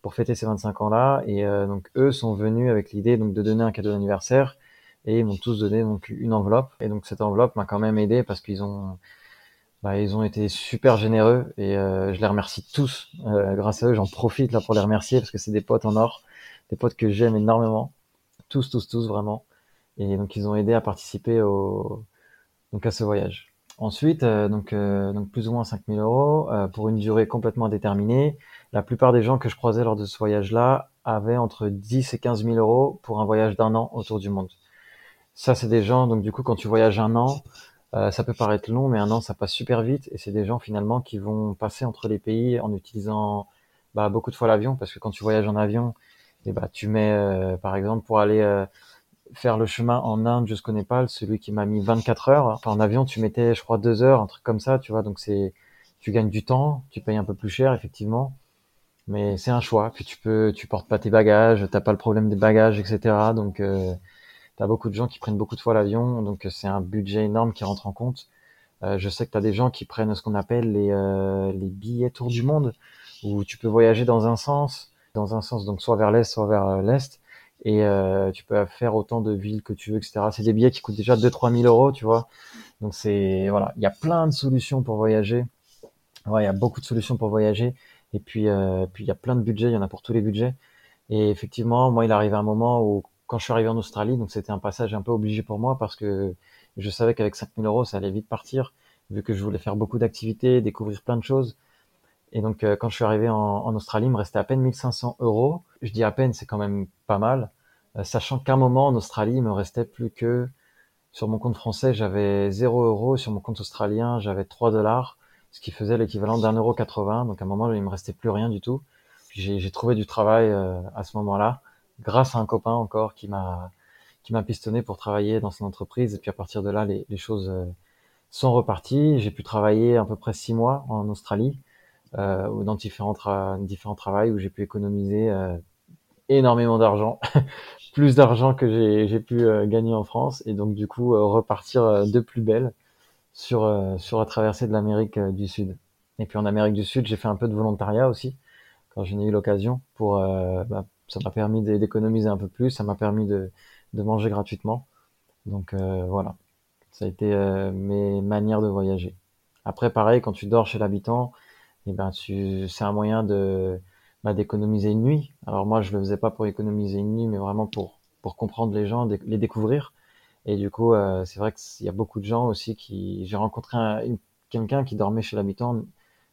S2: pour fêter ces 25 ans là. Et donc eux sont venus avec l'idée donc de donner un cadeau d'anniversaire et ils m'ont tous donné donc une enveloppe. Et donc cette enveloppe m'a quand même aidé parce qu'ils ont bah, ils ont été super généreux et euh, je les remercie tous. Euh, grâce à eux j'en profite là pour les remercier parce que c'est des potes en or des potes que j'aime énormément. Tous tous tous vraiment. Et donc ils ont aidé à participer au donc à ce voyage. Ensuite euh, donc donc plus ou moins 5000 euros pour une durée complètement indéterminée la plupart des gens que je croisais lors de ce voyage là avaient entre 10 et 15 000 euros pour un voyage d'un an autour du monde ça, c'est des gens, donc du coup, quand tu voyages un an, euh, ça peut paraître long, mais un an, ça passe super vite. Et c'est des gens finalement qui vont passer entre les pays en utilisant bah, beaucoup de fois l'avion, parce que quand tu voyages en avion, et eh bah, tu mets, euh, par exemple, pour aller euh, faire le chemin en Inde jusqu'au Népal, celui qui m'a mis 24 heures. Enfin, en avion, tu mettais, je crois, deux heures, un truc comme ça, tu vois. Donc c'est, tu gagnes du temps, tu payes un peu plus cher, effectivement, mais c'est un choix. Puis tu peux, tu portes pas tes bagages, t'as pas le problème des bagages, etc. Donc Beaucoup de gens qui prennent beaucoup de fois l'avion, donc c'est un budget énorme qui rentre en compte. Euh, je sais que tu as des gens qui prennent ce qu'on appelle les, euh, les billets tour du monde, où tu peux voyager dans un sens, dans un sens, donc soit vers l'est, soit vers euh, l'est, et euh, tu peux faire autant de villes que tu veux, etc. C'est des billets qui coûtent déjà 2-3 000 euros, tu vois. Donc c'est voilà, il y a plein de solutions pour voyager. Ouais, il y a beaucoup de solutions pour voyager. Et puis, euh, puis il y a plein de budgets, il y en a pour tous les budgets. Et effectivement, moi, il arrive un moment où quand je suis arrivé en Australie, donc c'était un passage un peu obligé pour moi parce que je savais qu'avec 5000 euros, ça allait vite partir, vu que je voulais faire beaucoup d'activités, découvrir plein de choses. Et donc, euh, quand je suis arrivé en, Australie, il me restait à peine 1500 euros. Je dis à peine, c'est quand même pas mal, euh, sachant qu'à un moment en Australie, il me restait plus que sur mon compte français, j'avais 0 euros, sur mon compte australien, j'avais 3 dollars, ce qui faisait l'équivalent d'un euro 80. Donc à un moment, il me restait plus rien du tout. J'ai trouvé du travail euh, à ce moment-là grâce à un copain encore qui m'a qui m'a pistonné pour travailler dans son entreprise. Et puis à partir de là, les, les choses euh, sont reparties. J'ai pu travailler à peu près six mois en Australie, euh, dans différents, tra différents travails où j'ai pu économiser euh, énormément d'argent, plus d'argent que j'ai pu euh, gagner en France, et donc du coup repartir de plus belle sur sur la traversée de l'Amérique du Sud. Et puis en Amérique du Sud, j'ai fait un peu de volontariat aussi quand j'en ai eu l'occasion. Pour, euh, bah, ça m'a permis d'économiser un peu plus, ça m'a permis de, manger gratuitement. Donc euh, voilà, ça a été euh, mes manières de voyager. Après, pareil, quand tu dors chez l'habitant, eh ben c'est un moyen de bah, d'économiser une nuit. Alors moi, je le faisais pas pour économiser une nuit, mais vraiment pour pour comprendre les gens, les découvrir. Et du coup, euh, c'est vrai qu'il y a beaucoup de gens aussi qui. J'ai rencontré quelqu'un qui dormait chez l'habitant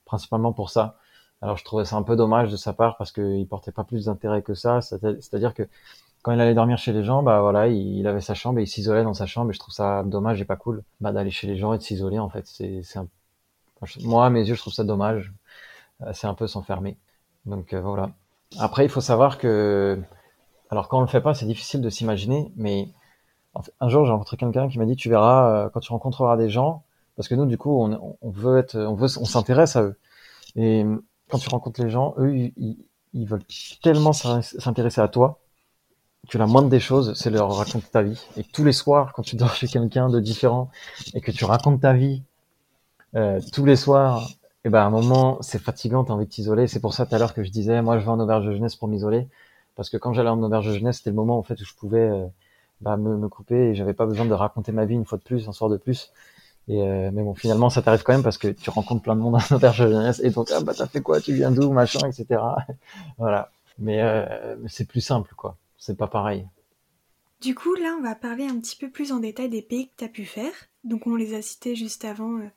S2: principalement pour ça. Alors je trouvais ça un peu dommage de sa part parce qu'il portait pas plus d'intérêt que ça. C'est-à-dire que quand il allait dormir chez les gens, bah voilà, il, avait sa chambre et il s'isolait dans sa chambre. Et je trouve ça dommage et pas cool bah, d'aller chez les gens et de s'isoler en fait. C'est, un... moi à mes yeux, je trouve ça dommage. C'est un peu s'enfermer. Donc euh, voilà. Après, il faut savoir que, alors quand on le fait pas, c'est difficile de s'imaginer, mais un jour j'ai rencontré quelqu'un qui m'a dit, tu verras euh, quand tu rencontreras des gens, parce que nous du coup on, on veut être, on veut, on s'intéresse à eux. Et quand tu rencontres les gens, eux ils, veulent tellement s'intéresser à toi que la moindre des choses, c'est leur raconter ta vie. Et tous les soirs, quand tu dors chez quelqu'un de différent et que tu racontes ta vie euh, tous les soirs, et eh ben à un moment, c'est fatigant, t'as envie de t'isoler. C'est pour ça tout à l'heure que je disais, moi, je vais en auberge de jeunesse pour m'isoler, parce que quand j'allais en auberge de jeunesse, c'était le moment en fait où je pouvais euh, bah, me, me, couper et j'avais pas besoin de raconter ma vie une fois de plus, un soir de plus. Euh, mais bon, finalement, ça t'arrive quand même parce que tu rencontres plein de monde en auberge de jeunesse et donc ah bah t'as fait quoi, tu viens d'où, machin, etc. voilà. Mais, euh, mais c'est plus simple, quoi c'est pas pareil.
S1: Du coup, là, on va parler un petit peu plus en détail des pays que tu as pu faire. Donc, on les a cités juste avant, euh,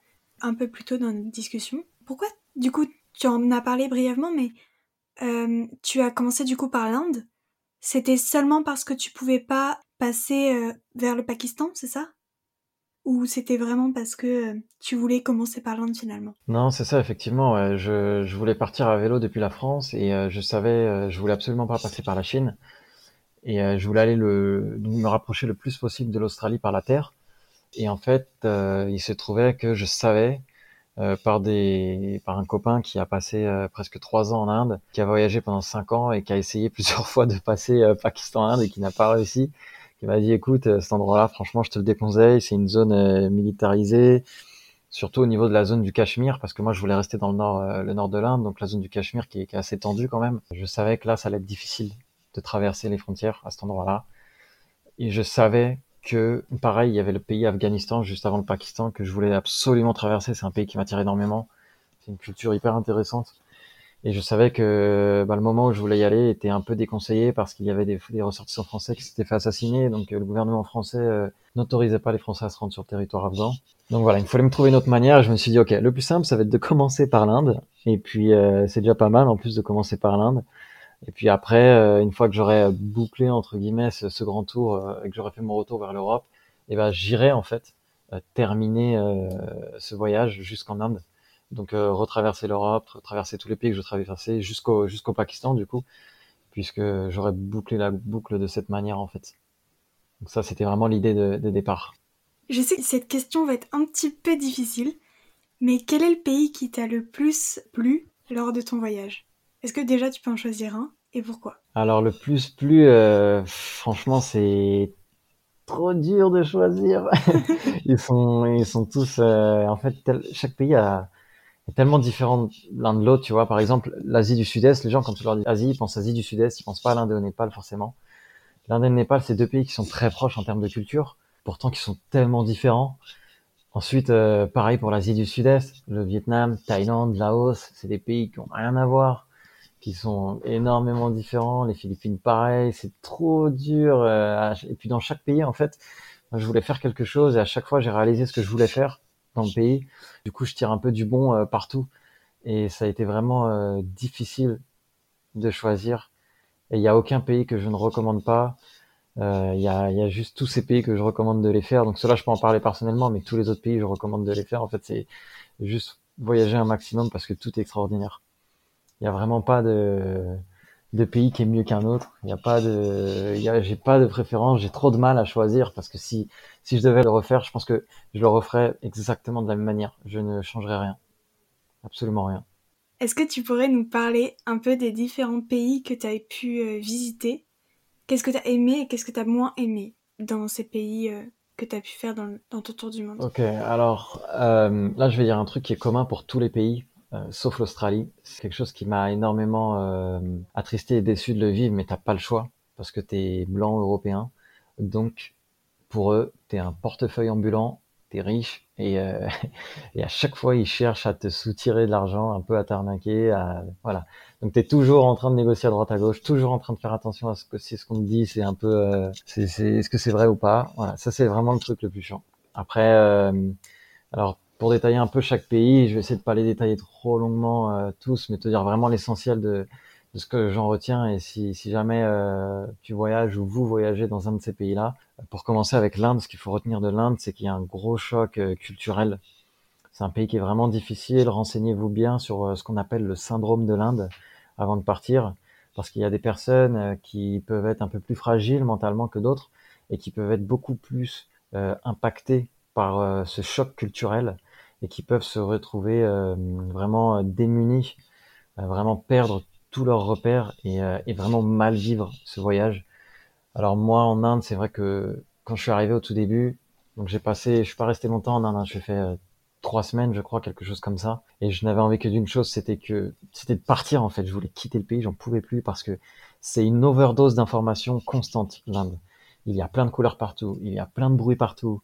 S1: un peu plus tôt dans notre discussion. Pourquoi, du coup, tu en as parlé brièvement, mais tu as commencé du coup par l'Inde. C'était seulement parce que tu pouvais pas passer vers le Pakistan, c'est ça? Ou c'était vraiment parce que tu voulais commencer par l'Inde finalement?
S2: Non, c'est ça, effectivement. Je, voulais partir à vélo depuis la France et je savais, je voulais absolument pas passer par la Chine et euh, je voulais aller le, me rapprocher le plus possible de l'Australie par la terre. Et en fait, euh, il se trouvait que je savais euh, par des par un copain qui a passé presque trois ans en Inde, qui a voyagé pendant cinq ans et qui a essayé plusieurs fois de passer Pakistan-Inde et qui n'a pas réussi. Qui m'a dit écoute, cet endroit-là, franchement, je te le déconseille. C'est une zone militarisée, surtout au niveau de la zone du Cachemire, parce que moi, je voulais rester dans le nord, le nord de l'Inde, donc la zone du Cachemire qui est, qui est assez tendue quand même. Je savais que là, ça allait être difficile de traverser les frontières à cet endroit-là. Et je savais que, pareil, il y avait le pays Afghanistan juste avant le Pakistan que je voulais absolument traverser. C'est un pays qui m'attire énormément. C'est une culture hyper intéressante. Et je savais que bah, le moment où je voulais y aller était un peu déconseillé parce qu'il y avait des, ressortissants français qui s'étaient fait assassiner. Donc euh, le gouvernement français euh, n'autorisait pas les Français à se rendre sur le territoire afghan. Donc voilà, il fallait me trouver une autre manière. Je me suis dit, ok, le plus simple, ça va être de commencer par l'Inde. Et puis euh, c'est déjà pas mal en plus de commencer par l'Inde. Et puis après, euh, une fois que j'aurai bouclé entre guillemets ce, grand tour euh, et que j'aurai fait mon retour vers l'Europe, eh ben j'irai en fait euh, terminer ce voyage jusqu'en Inde. Donc retraverser l'Europe, retraverser tous les pays que je traversais jusqu'au jusqu'au Pakistan du coup, puisque j'aurais bouclé la boucle de cette manière en fait. Donc ça, c'était vraiment l'idée de, de départ.
S1: Je sais que cette question va être un petit peu difficile, mais quel est le pays qui t'a le plus plu lors de ton voyage? Est-ce que déjà tu peux en choisir un? Et pourquoi?
S2: Alors le plus plus, euh, franchement, c'est trop dur de choisir. ils sont ils sont tous euh, en fait chaque pays a, tellement différent l'un de l'autre. Tu vois, par exemple, l'Asie du Sud-Est, les gens quand tu leur dis Asie, ils pensent Asie du Sud-Est, ils pensent pas à l'Inde et au Népal forcément. L'Inde et le Népal, c'est deux pays qui sont très proches en termes de culture, pourtant qui sont tellement différents. Ensuite, euh, pareil pour l'Asie du Sud-Est, le Vietnam, Thaïlande, Laos, c'est des pays qui ont rien à voir qui sont énormément différents. Les Philippines, pareil, c'est trop dur. Euh, et puis dans chaque pays, en fait, je voulais faire quelque chose et à chaque fois, j'ai réalisé ce que je voulais faire dans le pays. Du coup, je tire un peu du bon euh, partout. Et ça a été vraiment euh, difficile de choisir. Et il n'y a aucun pays que je ne recommande pas. Il y, a, y, a, juste tous ces pays que je recommande de les faire. Donc cela, je peux en parler personnellement, mais tous les autres pays, je recommande de les faire. En fait, c'est juste voyager un maximum parce que tout est extraordinaire. Il y a vraiment pas de, de pays qui est mieux qu'un autre. Il n'y a pas de, j'ai pas de préférence. J'ai trop de mal à choisir parce que si, si je devais le refaire, je pense que je le referais exactement de la même manière. Je ne changerais rien. Absolument rien.
S1: Est-ce que tu pourrais nous parler un peu des différents pays que tu as pu euh, visiter? Qu'est-ce que tu as aimé et qu'est-ce que tu as moins aimé dans ces pays euh, que tu as pu faire dans, dans, ton tour du monde?
S2: Ok, alors euh, là je vais dire un truc qui est commun pour tous les pays sauf l'Australie. C'est quelque chose qui m'a énormément attristé et déçu de le vivre, mais t'as pas le choix parce que t'es blanc européen. Donc, pour eux, t'es un portefeuille ambulant, t'es riche et, euh, et à chaque fois ils cherchent à te soutirer de l'argent, un peu à t'arnaquer, à, voilà. Donc t'es toujours en train de négocier à droite à gauche, toujours en train de faire attention à ce que si ce qu'on te dit c'est un peu, euh, c'est, c'est, est-ce que c'est vrai ou pas? Voilà, ça c'est vraiment le truc le plus chiant. Après, euh, alors pour détailler un peu chaque pays, je vais essayer de pas les détailler trop longuement euh, tous, mais te dire vraiment l'essentiel de ce que j'en retiens. Et si, si jamais euh, tu voyages ou vous voyagez dans un de ces pays-là, pour commencer avec l'Inde, ce qu'il faut retenir de l'Inde, c'est qu'il y a un gros choc euh, culturel. C'est un pays qui est vraiment difficile. Renseignez-vous bien sur euh, ce qu'on appelle le syndrome de l'Inde avant de partir, parce qu'il y a des personnes qui peuvent être un peu plus fragiles mentalement que d'autres et qui peuvent être beaucoup plus impactées par ce choc culturel et qui peuvent se retrouver vraiment démunis, vraiment perdre tous leurs repères et, euh, et, vraiment mal vivre ce voyage. Alors moi en Inde, c'est vrai que quand je suis arrivé au tout début, donc j'ai passé, je suis pas resté longtemps en Inde, hein, fait euh, trois semaines, je crois, quelque chose comme ça. Et je n'avais envie que d'une chose, c'était que c'était de partir en fait. Je voulais quitter le pays, j'en pouvais plus parce que c'est une overdose d'informations constante l'Inde. Il y a plein de couleurs partout, il y a plein de bruit partout.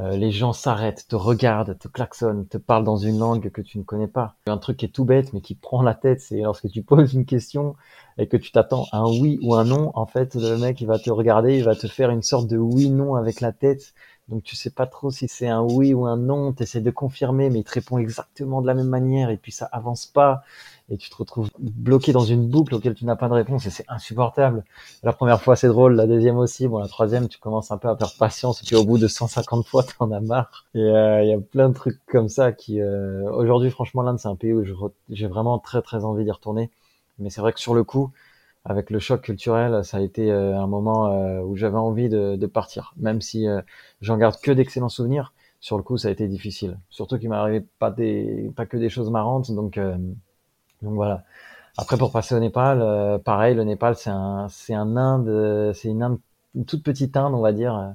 S2: Euh, les gens s'arrêtent, te regardent, te klaxonnent, te parlent dans une langue que tu ne connais pas. Un truc qui est tout bête mais qui prend la tête, c'est lorsque tu poses une question et que tu t'attends à un oui ou un non, en fait le mec il va te regarder, il va te faire une sorte de oui-non avec la tête. Donc tu sais pas trop si c'est un oui ou un non, tu essaies de confirmer mais il te répond exactement de la même manière et puis ça avance pas et tu te retrouves bloqué dans une boucle auquel tu n'as pas de réponse et c'est insupportable. La première fois c'est drôle, la deuxième aussi, bon la troisième tu commences un peu à perdre patience et puis au bout de 150 fois t'en as marre. Et euh, il y a plein de trucs comme ça qui euh, aujourd'hui franchement l'Inde c'est un pays où j'ai vraiment très très envie d'y retourner. Mais c'est vrai que sur le coup, avec le choc culturel, ça a été euh, un moment où j'avais envie de, partir, même si j'en garde que d'excellents souvenirs. Sur le coup, ça a été difficile. Surtout qu'il arrivé pas des, pas que des choses marrantes, donc donc voilà. Après, pour passer au Népal, euh, pareil, le Népal, c'est un, c'est un Inde, c'est une Inde, une toute petite Inde, on va dire.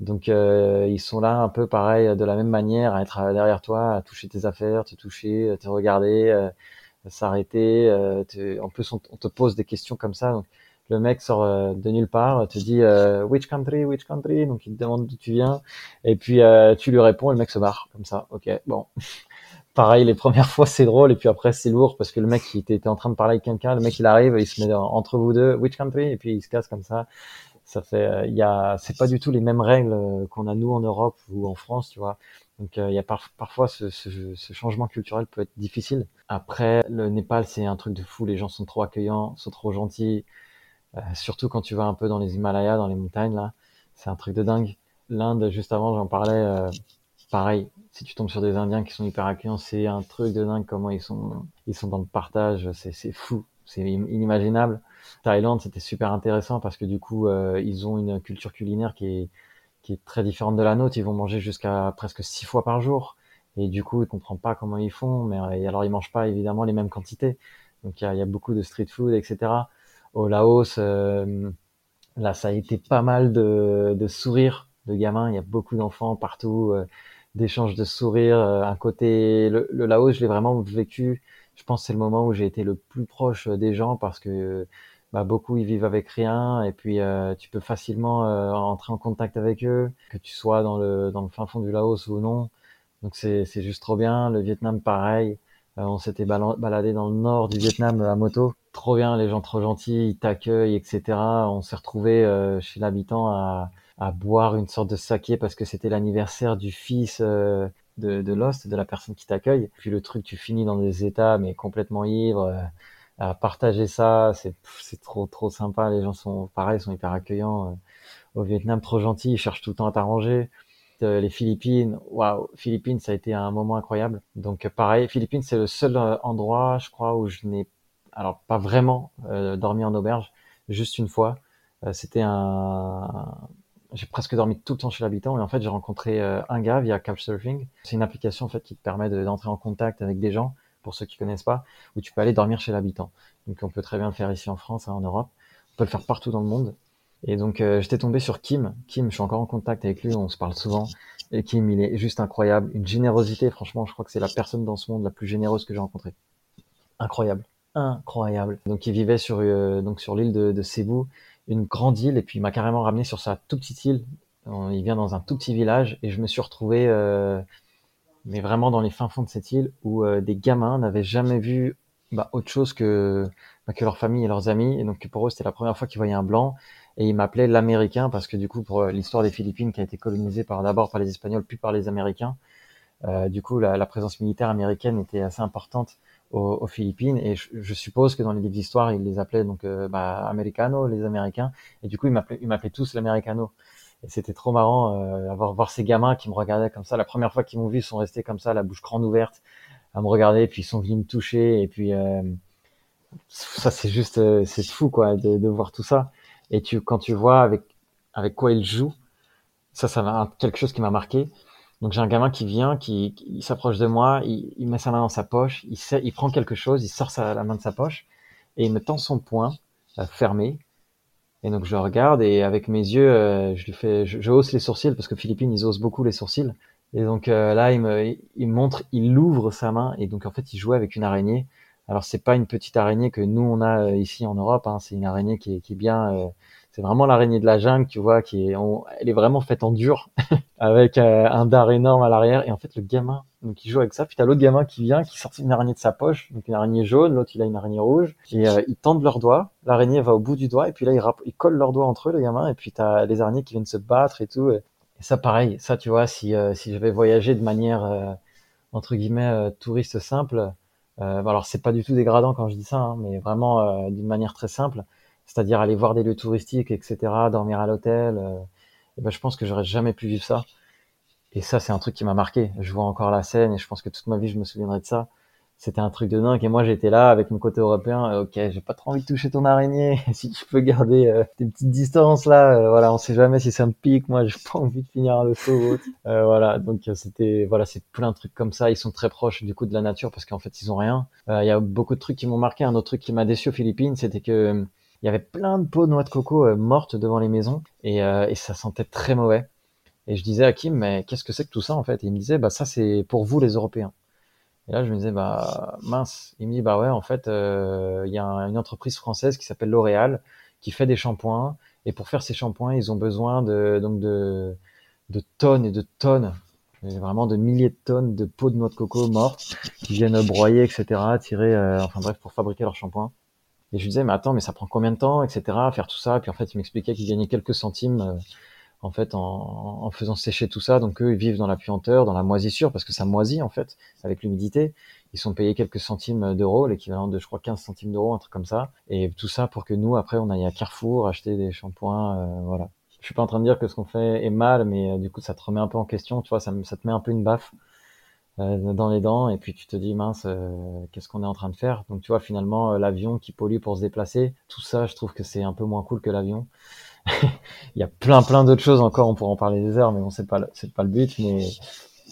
S2: Donc euh, ils sont là un peu pareil, de la même manière, à être derrière toi, à toucher tes affaires, te toucher, te regarder, euh, s'arrêter. en plus, on, te pose des questions comme ça. Donc, le mec sort de nulle part, te dit which country, which country, donc il te demande d'où tu viens, et puis tu lui réponds, et le mec se barre comme ça. Ok, bon, pareil, les premières fois c'est drôle et puis après c'est lourd parce que le mec qui était, en train de parler avec quelqu'un, le mec il arrive, il se met entre vous deux, which country, et puis il se casse comme ça. Ça fait, euh, il y a, c'est pas du tout les mêmes règles euh, qu'on a nous en Europe ou en France, tu vois. Donc euh, il y a parfois ce, ce, changement culturel peut être difficile. Après, le Népal c'est un truc de fou, les gens sont trop accueillants, sont trop gentils, surtout quand tu vas un peu dans les Himalayas, dans les montagnes là, c'est un truc de dingue. L'Inde, juste avant, j'en parlais pareil, si tu tombes sur des Indiens qui sont hyper accueillants, c'est un truc de dingue comment ils sont, ils sont dans le partage, c'est, fou, c'est inimaginable. Thaïlande, c'était super intéressant parce que du coup, euh, ils ont une culture culinaire qui est, qui est très différente de la nôtre. Ils vont manger jusqu'à presque six fois par jour. Et du coup, ils comprennent pas comment ils font, mais alors ils mangent pas évidemment les mêmes quantités. Donc il y a, y a, beaucoup de street food, etc. Au Laos, euh, là, ça a été pas mal de, de sourires de gamins. Il y a beaucoup d'enfants partout. Euh, d'échanges de sourires. Euh, un côté, le, le Laos, je l'ai vraiment vécu. Je pense que c'est le moment où j'ai été le plus proche des gens parce que bah, beaucoup ils vivent avec rien et puis euh, tu peux facilement euh, entrer en contact avec eux, que tu sois dans le dans le fin fond du Laos ou non. Donc c'est c'est juste trop bien. Le Vietnam pareil. on s'était baladé dans le nord du Vietnam à moto. Trop bien, les gens trop gentils, ils t'accueillent, etc. On s'est retrouvé chez l'habitant à à boire une sorte de saké parce que c'était l'anniversaire du fils euh, de, de Lost, de la personne qui t'accueille. Puis le truc, tu finis dans des états mais complètement ivres. Euh, à partager ça, c'est c'est trop trop sympa. Les gens sont pareils, sont hyper accueillants. Euh, au Vietnam, trop gentils, ils cherchent tout le temps à t'arranger. les Philippines, waouh, Philippines, ça a été un moment incroyable. Donc pareil, Philippines, c'est le seul endroit, je crois, où je n'ai, alors pas vraiment dormi en auberge, juste une fois. C'était un, j'ai presque dormi tout le temps chez l'habitant et en fait j'ai rencontré euh, un gars via Couchsurfing. C'est une application en fait qui te permet d'entrer en contact avec des gens, pour ceux qui connaissent pas, où tu peux aller dormir chez l'habitant. Donc on peut très bien le faire ici en France, hein, en Europe. On peut le faire partout dans le monde. Et donc euh, j'étais tombé sur Kim. Kim, je suis encore en contact avec lui, on se parle souvent. Et Kim, il est juste incroyable. Une générosité, franchement, je crois que c'est la personne dans ce monde la plus généreuse que j'ai rencontrée. Incroyable. Incroyable. Donc, il vivait sur, euh, donc, sur l'île de, de Cebu, une grande île, et puis il m'a carrément ramené sur sa toute petite île. Il vient dans un tout petit village, et je me suis retrouvé, euh, mais vraiment dans les fins fonds de cette île, où euh, des gamins n'avaient jamais vu bah, autre chose que, bah, que leur famille et leurs amis. Et donc, pour eux, c'était la première fois qu'ils voyaient un blanc et il m'appelait l'Américain parce que du coup pour euh, l'histoire des Philippines qui a été colonisée par d'abord par les Espagnols puis par les Américains, euh, du coup la, présence militaire américaine était assez importante aux, Philippines et je, suppose que dans les livres d'histoire ils les appelaient donc euh, bah, Americano, les Américains et du coup ils m'appelaient, ils tous l'Americano. Et c'était trop marrant euh, avoir voir ces gamins qui me regardaient comme ça. La première fois qu'ils m'ont vu, ils sont restés comme ça, la bouche grande ouverte, à me regarder, puis ils sont venus me toucher et puis euh, ça c'est juste euh, c'est fou quoi de, de voir tout ça. Et tu, quand tu vois avec, avec quoi il joue, ça, ça m'a quelque chose qui m'a marqué. Donc j'ai un gamin qui vient, qui, s'approche de moi, il, il, met sa main dans sa poche, il, sait, il prend quelque chose, il sort sa, la main de sa poche et il me tend son poing euh, fermé. Et donc je regarde et avec mes yeux, euh, je lui fais, je, je, hausse les sourcils parce que Philippines ils osent beaucoup les sourcils. Et donc euh, là il me, il montre, il ouvre sa main et donc en fait il jouait avec une araignée. Alors c'est pas une petite araignée que nous on a euh, ici en Europe, hein. c'est une araignée qui est, qui est bien, euh, c'est vraiment l'araignée de la jungle, tu vois, qui est, elle est vraiment faite en dur, avec euh, un dard énorme à l'arrière. Et en fait le gamin, donc il joue avec ça. Puis t'as l'autre gamin qui vient, qui sort une araignée de sa poche, donc une araignée jaune, l'autre il a une araignée rouge. Et euh, ils tendent leurs doigts, l'araignée va au bout du doigt, et puis là ils, collent leurs doigts entre eux, le gamin. Et puis t'as les araignées qui viennent se battre et tout. Et ça pareil, ça tu vois, si si j'avais voyagé de manière entre guillemets touriste simple euh, alors c'est pas du tout dégradant quand je dis ça, hein, mais vraiment euh, d'une manière très simple, c'est-à-dire aller voir des lieux touristiques, etc., dormir à l'hôtel. Euh, et ben je pense que j'aurais jamais pu vivre ça. Et ça c'est un truc qui m'a marqué. Je vois encore la scène et je pense que toute ma vie je me souviendrai de ça c'était un truc de dingue. Et moi, j'étais là avec mon côté européen. Euh, ok, j'ai pas trop envie de toucher ton araignée. si tu peux garder euh, tes petites distances là, euh, voilà, on sait jamais si ça me pique. Moi, j'ai pas envie de finir le ou autre. voilà, donc c'était, voilà, c'est plein de trucs comme ça. Ils sont très proches du coup de la nature parce qu'en fait, ils ont rien. Il y a beaucoup de trucs qui m'ont marqué. Un autre truc qui m'a déçu aux Philippines, c'était que il y avait plein de pots de noix de coco mortes devant les maisons et, et ça sentait très mauvais. Et je disais à Kim, mais qu'est-ce que c'est que tout ça en fait? Et il me disait, bah ça c'est pour vous les Européens. Et là, je me disais, bah mince. Il me dit, bah ouais, en fait, euh, il y a une entreprise française qui s'appelle L'Oréal qui fait des shampoings. Et pour faire ces shampoings, ils ont besoin de donc de, de tonnes et de tonnes, vraiment de milliers de tonnes de peaux de noix de coco mortes qui viennent broyer, etc., tirer, euh, enfin bref, pour fabriquer leurs shampoings. Et je lui disais, mais attends, mais ça prend combien de temps, etc., faire tout ça? Puis en fait, il m'expliquait qu'il gagnait quelques centimes. Euh, en fait en, faisant sécher tout ça. Donc eux, ils vivent dans la puanteur, dans la moisissure, parce que ça moisit en fait avec l'humidité. Ils sont payés quelques centimes d'euros, l'équivalent de je crois 15 centimes d'euros, un truc comme ça. Et tout ça pour que nous, après, on aille à Carrefour acheter des shampoings, euh, voilà. Je suis pas en train de dire que ce qu'on fait est mal, mais euh, du coup, ça te remet un peu en question, tu vois, ça, ça te met un peu une baffe dans les dents, et puis tu te dis mince, euh, qu'est-ce qu'on est en train de faire? Donc tu vois, finalement, euh, l'avion qui pollue pour se déplacer, tout ça, je trouve que c'est un peu moins cool que l'avion. il y a plein plein d'autres choses encore, on pourrait en parler des heures, mais bon, c'est pas c'est pas le but. Mais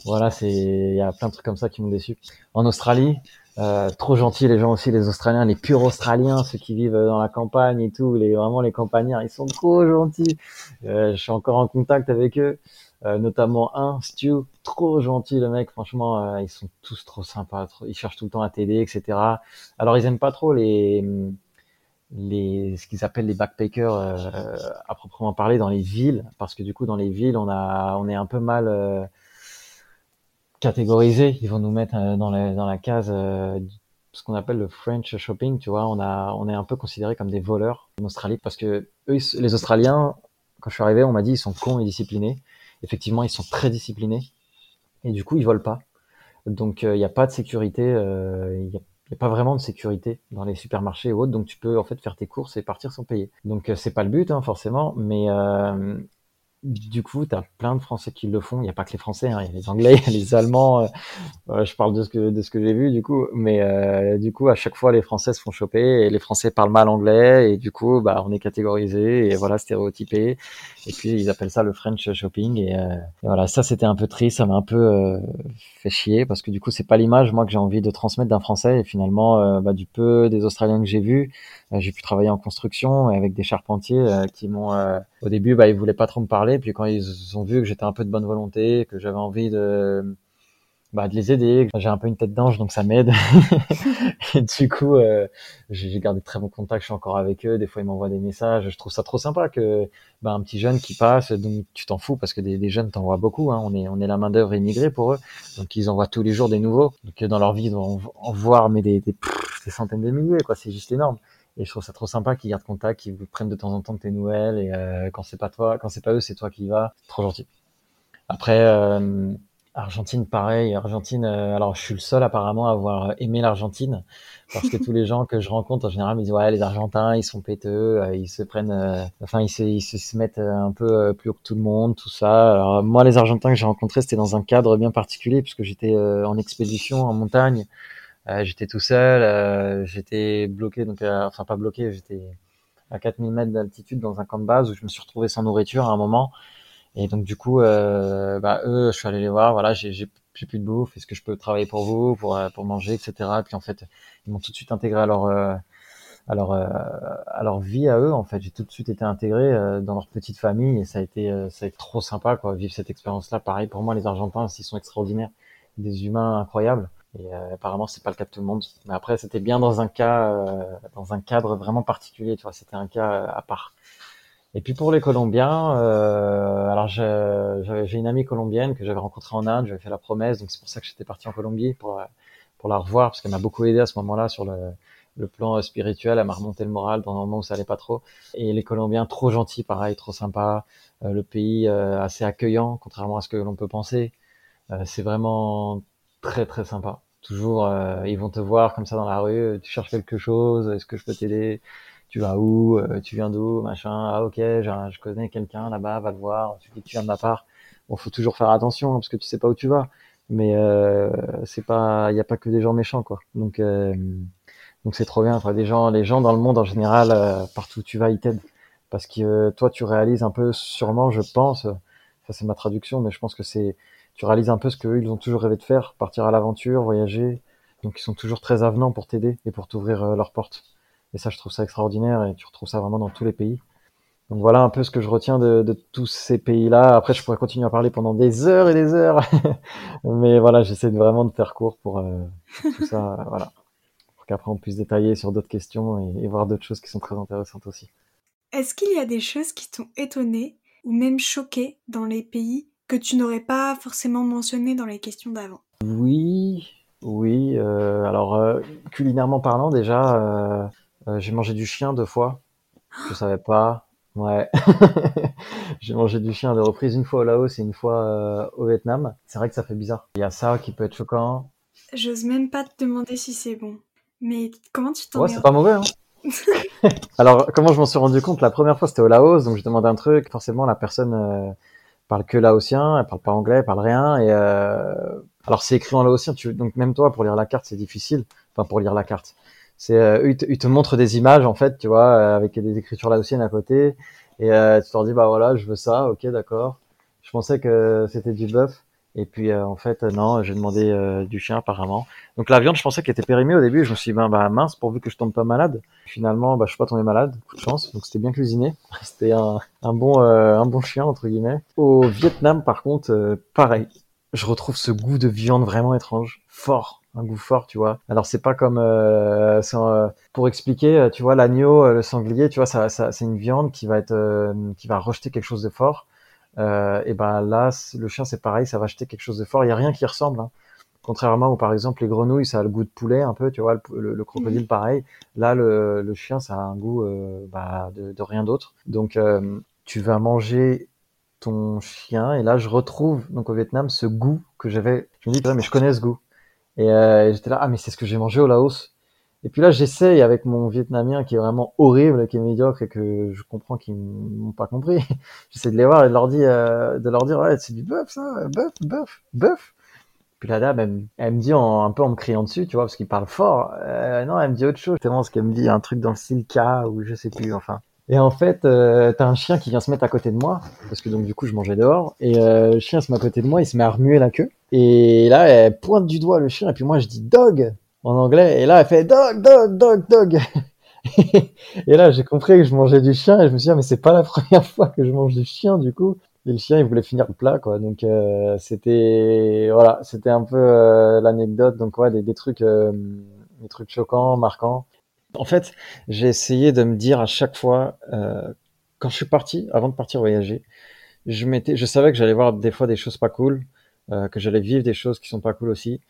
S2: voilà, c'est il y a plein de trucs comme ça qui m'ont déçu. En Australie, euh, trop gentils les gens aussi, les Australiens, les purs Australiens, ceux qui vivent dans la campagne et tout, les vraiment les campagnards, ils sont trop gentils. Euh, je suis encore en contact avec eux, euh, notamment un Stu, trop gentil le mec, franchement, euh, ils sont tous trop sympas, ils cherchent tout le temps à t'aider, etc. Alors ils aiment pas trop les les ce qu'ils appellent les backpackers euh, à proprement parler dans les villes. Parce que du coup dans les villes on a on est un peu mal euh, catégorisé. Ils vont nous mettre euh, dans la dans la case euh, ce qu'on appelle le French shopping tu vois. On a on est un peu considéré comme des voleurs en Australie. Parce que eux les Australiens quand je suis arrivé on m'a dit ils sont cons et disciplinés effectivement ils sont très disciplinés et du coup ils volent pas donc il n'y a pas de sécurité a il n'y a pas vraiment de sécurité dans les supermarchés et autres, donc tu peux en fait faire tes courses et partir sans payer. Donc euh, c'est pas le but hein, forcément, mais euh, du coup, tu as plein de Français qui le font. Il n'y a pas que les Français, hein. il y a les Anglais, les Allemands. Euh, je parle de ce que de ce que j'ai vu du coup, mais euh, du coup, à chaque fois, les Français se font choper et les Français parlent mal anglais et du coup, bah, on est catégorisé et voilà stéréotypé. Et puis ils appellent ça le French shopping et, euh, et voilà, ça c'était un peu triste, ça m'a un peu euh, fait chier parce que du coup, c'est pas l'image moi que j'ai envie de transmettre d'un Français et finalement, euh, bah, du peu des Australiens que j'ai vus, j'ai pu travailler en construction avec des charpentiers qui m'ont au début, bah, ils voulaient pas trop me parler. Puis quand ils ont vu que j'étais un peu de bonne volonté, que j'avais envie de bah, de les aider. J'ai un peu une tête d'ange, donc ça m'aide. et du coup, euh, j'ai gardé de très bons contacts. Je suis encore avec eux. Des fois, ils m'envoient des messages. Je trouve ça trop sympa que bah, un petit jeune qui passe, donc tu t'en fous parce que des, des jeunes t'envoient beaucoup. Hein. On est on est la main d'œuvre immigrée pour eux, donc ils envoient tous les jours des nouveaux. Donc dans leur vie, ils vont en voir mais des, des, des centaines de milliers. quoi. C'est juste énorme. Et je trouve ça trop sympa qu'ils gardent contact, qu'ils vous prennent de temps en temps de tes nouvelles. Et euh, quand c'est pas toi, quand c'est pas eux, c'est toi qui y vas. Trop gentil. Après. Euh, Argentine, pareil. Argentine, euh, alors je suis le seul apparemment à avoir aimé l'Argentine parce que tous les gens que je rencontre en général me disent ouais les Argentins ils sont péteux, euh, ils se prennent, euh, enfin ils se, ils se mettent un peu plus haut que tout le monde, tout ça. Alors moi les Argentins que j'ai rencontrés c'était dans un cadre bien particulier puisque j'étais en expédition en montagne, j'étais tout seul, j'étais bloqué donc enfin pas bloqué, j'étais à 4000 mètres d'altitude dans un camp de base où je me suis retrouvé sans nourriture à un moment. Et donc du coup, euh, bah, eux, je suis allé les voir. Voilà, j'ai plus de bouffe. Est-ce que je peux travailler pour vous, pour euh, pour manger, etc. Et puis en fait, ils m'ont tout de suite intégré à leur euh, à leur euh, à leur vie à eux. En fait, j'ai tout de suite été intégré dans leur petite famille et ça a été ça a été trop sympa quoi. Vivre cette expérience-là. Pareil pour moi, les Argentins, ils sont extraordinaires, des humains incroyables. Et apparemment, c'est pas le cas de tout le monde. Mais après, c'était bien dans un cas, dans un cadre vraiment particulier. Tu vois, c'était un cas à part. Et puis pour les Colombiens, euh, alors j'ai une amie colombienne que j'avais rencontrée en Inde, j'avais fait la promesse, donc c'est pour ça que j'étais parti en Colombie pour pour la revoir parce qu'elle m'a beaucoup aidé à ce moment-là sur le, le plan spirituel, elle m'a remonté le moral dans un moment où ça allait pas trop. Et les Colombiens trop gentils, pareil, trop sympas, euh, le pays euh, assez accueillant, contrairement à ce que l'on peut penser. Euh, c'est vraiment très très sympa. Toujours, ils vont te voir comme ça dans la rue, tu cherches quelque chose, est-ce que je peux t'aider? Tu vas où, euh, tu viens d'où, machin, ah ok, je connais quelqu'un là-bas, va le voir, tu dis que tu viens de ma part. Bon, faut toujours faire attention hein, parce que tu sais pas où tu vas, mais euh, c'est pas, il y a pas que des gens méchants quoi. Donc euh, donc c'est trop bien. Quoi. Des gens, les gens dans le monde en général, euh, partout où tu vas, ils t'aident parce que toi tu réalises un peu, sûrement, je pense, ça c'est ma traduction, mais je pense que c'est, tu réalises un peu ce qu'eux ils ont toujours rêvé de faire, partir à l'aventure, voyager. Donc ils sont toujours très avenants pour t'aider et pour t'ouvrir leurs portes. Et ça, je trouve ça extraordinaire et tu retrouves ça vraiment dans tous les pays. Donc voilà un peu ce que je retiens de, de tous ces pays-là. Après, je pourrais continuer à parler pendant des heures et des heures, mais voilà, j'essaie vraiment de faire court pour euh, tout ça, voilà, pour qu'après on puisse détailler sur d'autres questions et, et voir d'autres choses qui sont très intéressantes aussi.
S1: Est-ce qu'il y a des choses qui t'ont étonné ou même choqué dans les pays que tu n'aurais pas forcément mentionné dans les questions d'avant
S2: Oui, oui. Euh, alors euh, culinairement parlant, déjà euh, euh, j'ai mangé du chien deux fois. Je savais pas. Ouais. j'ai mangé du chien de reprise une fois au Laos et une fois au Vietnam. C'est vrai que ça fait bizarre. Il y a ça qui peut être choquant.
S1: J'ose même pas te demander si c'est bon. Mais comment tu t'en
S2: Ouais, c'est pas mauvais. Hein. Alors, comment je m'en suis rendu compte? La première fois, c'était au Laos, donc je demandais un truc. Forcément, la personne parle que laotien, elle parle pas anglais, elle parle rien. Et euh... alors, c'est écrit en laotien. Tu... Donc même toi, pour lire la carte, c'est difficile. Enfin, pour lire la carte c'est euh, ils, te, ils, montrent des images en fait, tu vois, euh, avec des écritures laotiennes à côté, et euh, tu leur dis bah voilà, je veux ça, ok, d'accord. Je pensais que c'était du bœuf, et puis euh, en fait non, j'ai demandé euh, du chien apparemment. Donc la viande, je pensais qu'elle était périmée au début, je me suis dit ben, bah mince, pourvu que je tombe pas malade. Finalement, bah je suis pas tombé malade, coup de chance, donc c'était bien cuisiné. c'était un, un bon un bon chien entre guillemets. Au Vietnam par contre, pareil, je retrouve ce goût de viande vraiment étrange, fort un goût fort, tu vois. Alors c'est pas comme euh, euh, pour expliquer, euh, tu vois, l'agneau, le sanglier, tu vois, ça, ça c'est une viande qui va être, qui va rejeter quelque chose de fort. Et ben là, le chien c'est pareil, ça va jeter quelque chose de fort. Il y a rien qui ressemble. Hein. Contrairement où par exemple les grenouilles, ça a le goût de poulet un peu, tu vois, le, crocodile pareil. Là, le, le, chien, ça a un goût bah, de, de, rien d'autre. Donc tu vas manger ton chien et là je retrouve donc au Vietnam ce goût que j'avais. Je me dis mais je connais ce goût. Et euh, j'étais là, ah mais c'est ce que j'ai mangé au Laos. Et puis là, j'essaye avec mon vietnamien qui est vraiment horrible, qui est médiocre et que je comprends qu'ils m'ont pas compris. J'essaie de les voir et de leur dire, euh, de leur dire, ouais, c'est du bœuf ça, bœuf, bœuf, bœuf. Puis la dame, elle, me dit en, un peu en me criant dessus, tu vois, parce qu'il parle fort. Euh, non, elle me dit autre chose. Tellement ce qu'elle me dit, un truc dans le style ou je sais plus, enfin. Et en fait, euh, t'as un chien qui vient se mettre à côté de moi, parce que donc du coup je mangeais dehors, et euh, le chien se met à côté de moi, il se met à remuer la queue, et là elle pointe du doigt le chien, et puis moi je dis dog en anglais, et là elle fait dog, dog, dog, dog. et là j'ai compris que je mangeais du chien, et je me suis dit ah, mais c'est pas la première fois que je mange du chien du coup. et le chien il voulait finir le plat quoi. Donc euh, c'était voilà, c'était un peu euh, l'anecdote. Donc ouais, des, trucs, euh, des trucs choquants, marquants. En fait, j'ai essayé de me dire à chaque fois quand je suis parti, avant de partir voyager, je m'étais, je savais que j'allais voir des fois des choses pas cool, que j'allais vivre des choses qui sont pas cool aussi.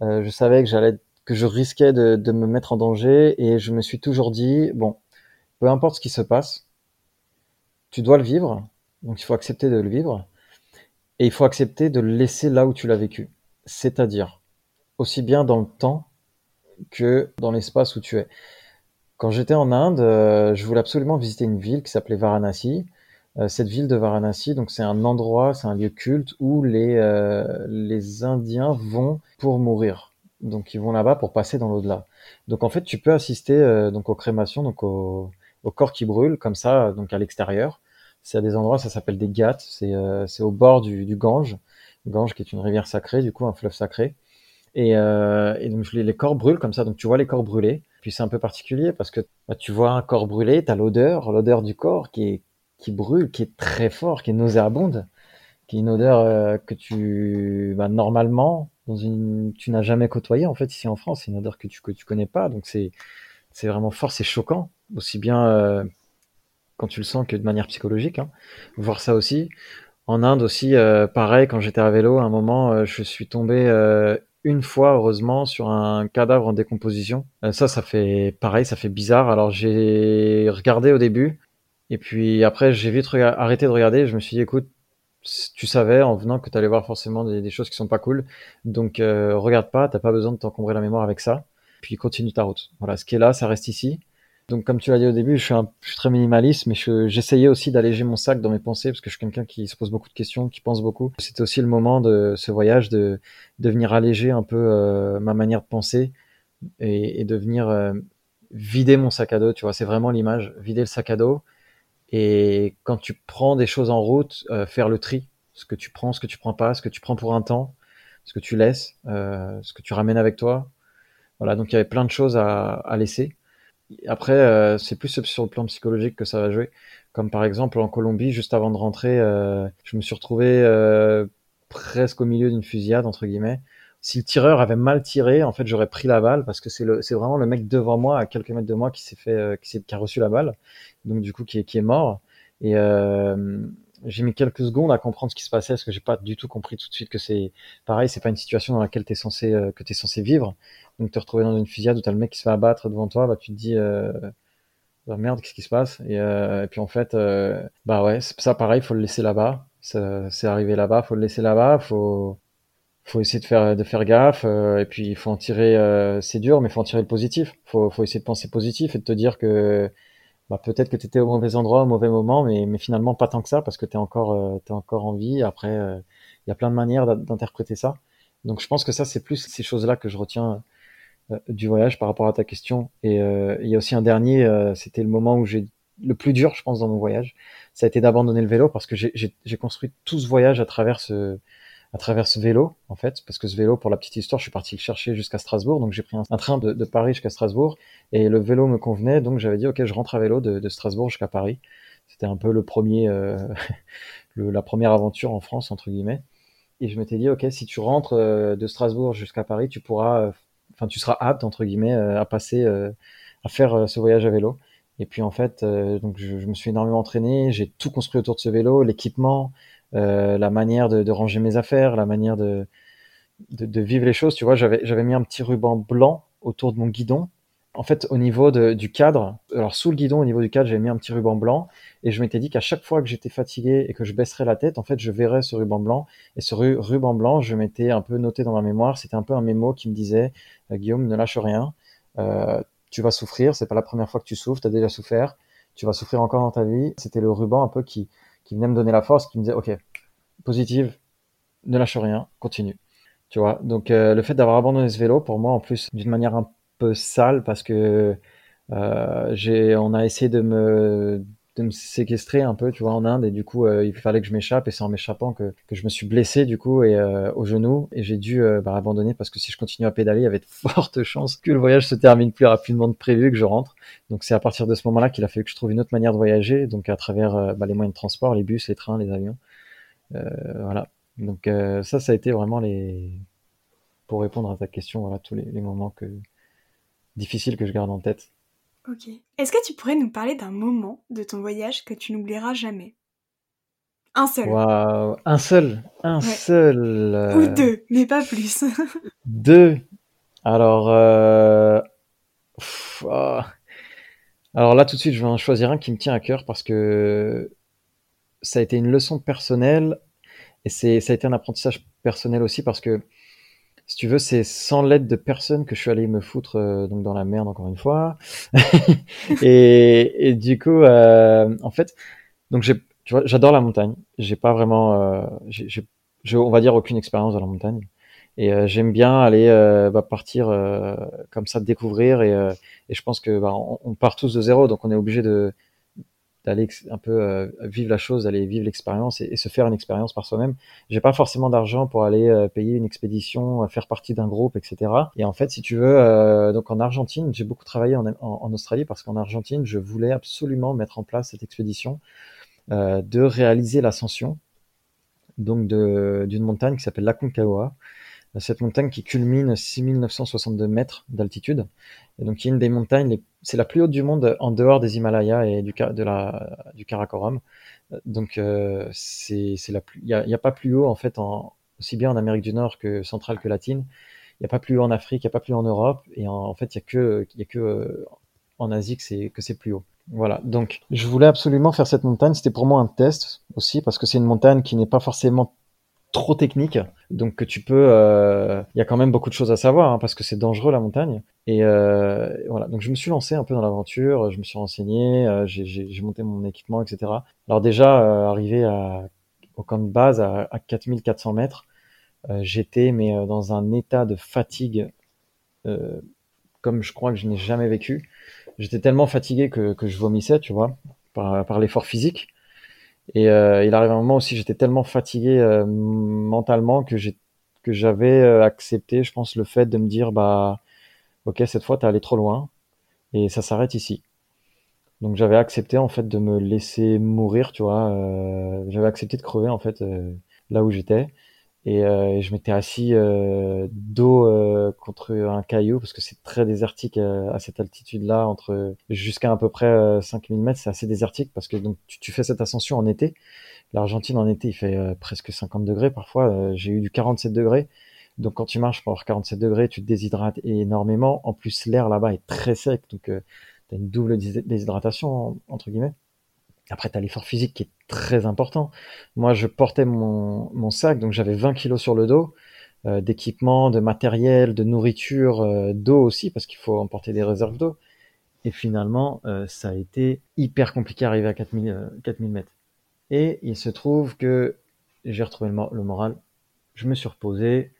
S2: je savais que j'allais que je risquais de, me mettre en danger et je me suis toujours dit bon, peu importe ce qui se passe, tu dois le vivre donc il faut accepter de le vivre et il faut accepter de le laisser là où tu l'as vécu. C'est-à-dire aussi bien dans le temps que dans l'espace où tu es. Quand j'étais en Inde, euh, je voulais absolument visiter une ville qui s'appelait Varanasi. Euh, cette ville de Varanasi, donc c'est un endroit, c'est un lieu culte où les euh, les Indiens vont pour mourir. Donc ils vont là-bas pour passer dans l'au-delà. Donc en fait, tu peux assister donc aux crémations, donc au, au corps qui brûle comme ça, donc à l'extérieur. C'est à des endroits, ça s'appelle des ghats. C'est euh, au bord du, du Gange, Gange qui est une rivière sacrée, du coup un fleuve sacré. Et, euh, et donc les, corps brûlent comme ça, donc tu vois les corps brûlés. Puis c'est un peu particulier parce que bah, tu vois un corps brûlé, tu as l'odeur, l'odeur du corps qui est qui brûle, qui est très fort, qui est nauséabonde, qui est une odeur euh, que tu bah, normalement dans une tu n'as jamais côtoyé en fait ici en France, c'est une odeur que tu que tu connais pas, donc c'est c'est vraiment fort, c'est choquant, aussi bien euh, quand tu le sens que de manière psychologique. Hein. Voir ça aussi. En Inde aussi, euh, pareil, quand j'étais à vélo, à un moment, euh, je suis tombé euh, une fois, heureusement, sur un cadavre en décomposition. ça, ça fait pareil, ça fait bizarre. Alors j'ai regardé au début, et puis après, j'ai vite arrêté de regarder. Je me suis dit, écoute, tu savais en venant que tu allais voir forcément des, choses qui sont pas cool. Donc regarde pas, t'as pas besoin de t'encombrer la mémoire avec ça. Puis continue ta route. Voilà, ce qui est là, ça reste ici. Donc, comme tu l'as dit au début, je suis, un, très minimaliste, mais j'essayais aussi d'alléger mon sac dans mes pensées parce que je suis quelqu'un qui se pose beaucoup de questions, qui pense beaucoup. C'était aussi le moment de ce voyage de, de venir alléger un peu euh, ma manière de penser et, et de venir euh, vider mon sac à dos. Tu vois, c'est vraiment l'image, vider le sac à dos. Et quand tu prends des choses en route, euh, faire le tri, ce que tu prends, ce que tu prends pas, ce que tu prends pour un temps, ce que tu laisses, ce que tu ramènes avec toi. Voilà, donc il y avait plein de choses à, à laisser. Après, euh, c'est plus sur le plan psychologique que ça va jouer. Comme par exemple en Colombie, juste avant de rentrer, euh, je me suis retrouvé euh, presque au milieu d'une fusillade entre guillemets. Si le tireur avait mal tiré, en fait, j'aurais pris la balle parce que c'est le, c'est vraiment le mec devant moi, à quelques mètres de moi, qui s'est fait, qui, qui, a reçu la balle, donc du coup qui est, qui est mort. Et j'ai mis quelques secondes à comprendre ce qui se passait parce que j'ai pas du tout compris tout de suite que c'est pareil, c'est pas une situation dans laquelle tu es censé que tu es censé vivre. Donc te retrouver dans une fusillade où t'as le mec qui se fait abattre devant toi, bah tu te dis euh, bah, merde, qu'est-ce qui se passe? Et, euh, et, puis en fait, euh, bah ouais, ça pareil, faut le laisser là-bas. C'est arrivé là-bas, faut le laisser là-bas, faut faut essayer de faire de faire gaffe euh, et puis il faut en tirer. Euh, c'est dur, mais faut en tirer le positif. Faut faut essayer de penser positif et de te dire que bah, peut-être que tu étais au mauvais endroit au mauvais moment, mais, mais finalement pas tant que ça parce que tu encore, euh, es encore en vie. Après, il y a plein de manières d'interpréter ça. Donc je pense que ça, c'est plus ces choses-là que je retiens euh, du voyage par rapport à ta question. Et euh, il y a aussi un dernier, euh, c'était le moment où j'ai le plus dur, je pense, dans mon voyage, ça a été d'abandonner le vélo parce que j'ai construit tout ce voyage à travers ce, à travers ce vélo, en fait, parce que ce vélo, pour la petite histoire, je suis parti le chercher jusqu'à Strasbourg, donc j'ai pris un, train de, Paris jusqu'à Strasbourg, et le vélo me convenait, donc j'avais dit, ok, je rentre à vélo de, Strasbourg jusqu'à Paris. C'était un peu le premier, euh, la première aventure en France, entre guillemets. Et je m'étais dit, ok, si tu rentres de Strasbourg jusqu'à Paris, tu pourras enfin tu seras apte entre guillemets euh, à passer euh, à faire euh, ce voyage à vélo. Et puis en fait, donc je, me suis énormément entraîné, j'ai tout construit autour de ce vélo, l'équipement, euh, la manière de, ranger mes affaires, la manière de, de, vivre les choses. Tu vois, j'avais j'avais mis un petit ruban blanc autour de mon guidon en fait, au niveau de, du cadre, alors sous le guidon, au niveau du cadre, j'avais mis un petit ruban blanc et je m'étais dit qu'à chaque fois que j'étais fatigué et que je baisserais la tête, en fait, je verrais ce ruban blanc. Et ce ruban blanc, je m'étais un peu noté dans ma mémoire. C'était un peu un mémo qui me disait euh, Guillaume, ne lâche rien. Euh, tu vas souffrir. C'est pas la première fois que tu souffres. Tu as déjà souffert. Tu vas souffrir encore dans ta vie. C'était le ruban un peu qui, qui venait me donner la force, qui me disait OK, positive, ne lâche rien, continue. Tu vois. Donc euh, le fait d'avoir abandonné ce vélo, pour moi, en plus, d'une manière un sale parce que euh, j'ai, on a essayé de me, de me séquestrer un peu, tu vois, en Inde, et du coup, euh, il fallait que je m'échappe, et c'est en m'échappant que, que je me suis blessé, du coup, et euh, au genou, et j'ai dû bah, abandonner parce que si je continue à pédaler, il y avait de fortes chances que le voyage se termine plus rapidement que prévu, que je rentre. Donc c'est à partir de ce moment-là qu'il a fallu que je trouve une autre manière de voyager, donc à travers bah, les moyens de transport, les bus, les trains, les avions. voilà. Donc ça, ça a été vraiment les pour répondre à ta question, voilà tous les, moments que difficiles que je garde en tête.
S1: Ok. Est-ce que tu pourrais nous parler d'un moment de ton voyage que tu n'oublieras jamais? Un seul.
S2: Un seul. Un seul.
S1: Ou deux, mais pas plus.
S2: deux. Alors, oh. Alors là, tout de suite, je vais en choisir un qui me tient à cœur parce que ça a été une leçon personnelle et c'est, ça a été un apprentissage personnel aussi parce que, si tu veux, c'est sans l'aide de personne que je suis allé me foutre euh, donc dans la merde encore une fois. et, et, du coup, euh, en fait, donc j'ai, tu vois, j'adore la montagne. J'ai pas vraiment, euh, j'ai, j'ai, on va dire aucune expérience dans la montagne. Et euh, j'aime bien aller euh, bah, partir euh, comme ça, découvrir. Et, et je pense que bah, on, part tous de zéro, donc on est obligé de d'aller un peu vivre la chose, d'aller vivre l'expérience et, se faire une expérience par soi-même. J'ai pas forcément d'argent pour aller payer une expédition, faire partie d'un groupe, etc. Et en fait, si tu veux, donc en Argentine, j'ai beaucoup travaillé en, en, en Australie parce qu'en Argentine, je voulais absolument mettre en place cette expédition de réaliser l'ascension donc d'une montagne qui s'appelle la cette montagne qui culmine 6962 mètres d'altitude. Et donc, y a une des montagnes, c'est la plus haute du monde en dehors des Himalayas et du, de la, du Karakoram. Donc, euh, c'est la plus, il n'y a, a, pas plus haut, en fait, en, aussi bien en Amérique du Nord que centrale que latine. Il n'y a pas plus haut en Afrique, il n'y a pas plus haut en Europe. Et en, en fait, il n'y a que, y a que euh, en Asie c'est, que c'est plus haut. Voilà, donc je voulais absolument faire cette montagne. C'était pour moi un test aussi parce que c'est une montagne qui n'est pas forcément trop technique. Donc tu peux, euh, il y a quand même beaucoup de choses à savoir hein, parce que c'est dangereux la montagne. Et euh, voilà, donc je me suis lancé un peu dans l'aventure, je me suis renseigné, euh, j'ai monté mon équipement, etc. Alors déjà arrivé au camp de base à, à 4400 mètres, j'étais mais dans un état de fatigue comme je crois que je n'ai jamais vécu. J'étais tellement fatigué que, que je vomissais, tu vois, par l'effort physique. Et euh, il arrive un moment aussi, j'étais tellement fatigué euh, mentalement que j'ai que j'avais euh, accepté, je pense, le fait de me dire bah ok cette fois t'es allé trop loin et ça s'arrête ici. Donc j'avais accepté en fait de me laisser mourir, tu vois. Euh, j'avais accepté de crever en fait là où j'étais. Et, euh, je m'étais assis euh, dos euh, contre un caillou parce que c'est très désertique à cette altitude-là, entre jusqu'à à peu près 5000 mètres, c'est assez désertique parce que donc tu, tu, fais cette ascension en été. L'Argentine en été, il fait presque 50 degrés parfois. J'ai eu du 47 degrés. Donc quand tu marches pour 47 degrés, tu te déshydrates énormément. En plus, l'air là-bas est très sec, donc tu as une double déshydratation entre guillemets. Après, tu as l'effort physique qui est très important. Moi, je portais mon, sac, donc j'avais 20 kilos sur le dos, euh, d'équipement, de matériel, de nourriture, euh, d'eau aussi, parce qu'il faut emporter des réserves d'eau. Et finalement, euh, ça a été hyper compliqué d'arriver à 4000, 4000 mètres. Et il se trouve que j'ai retrouvé le, moral, je me suis reposé,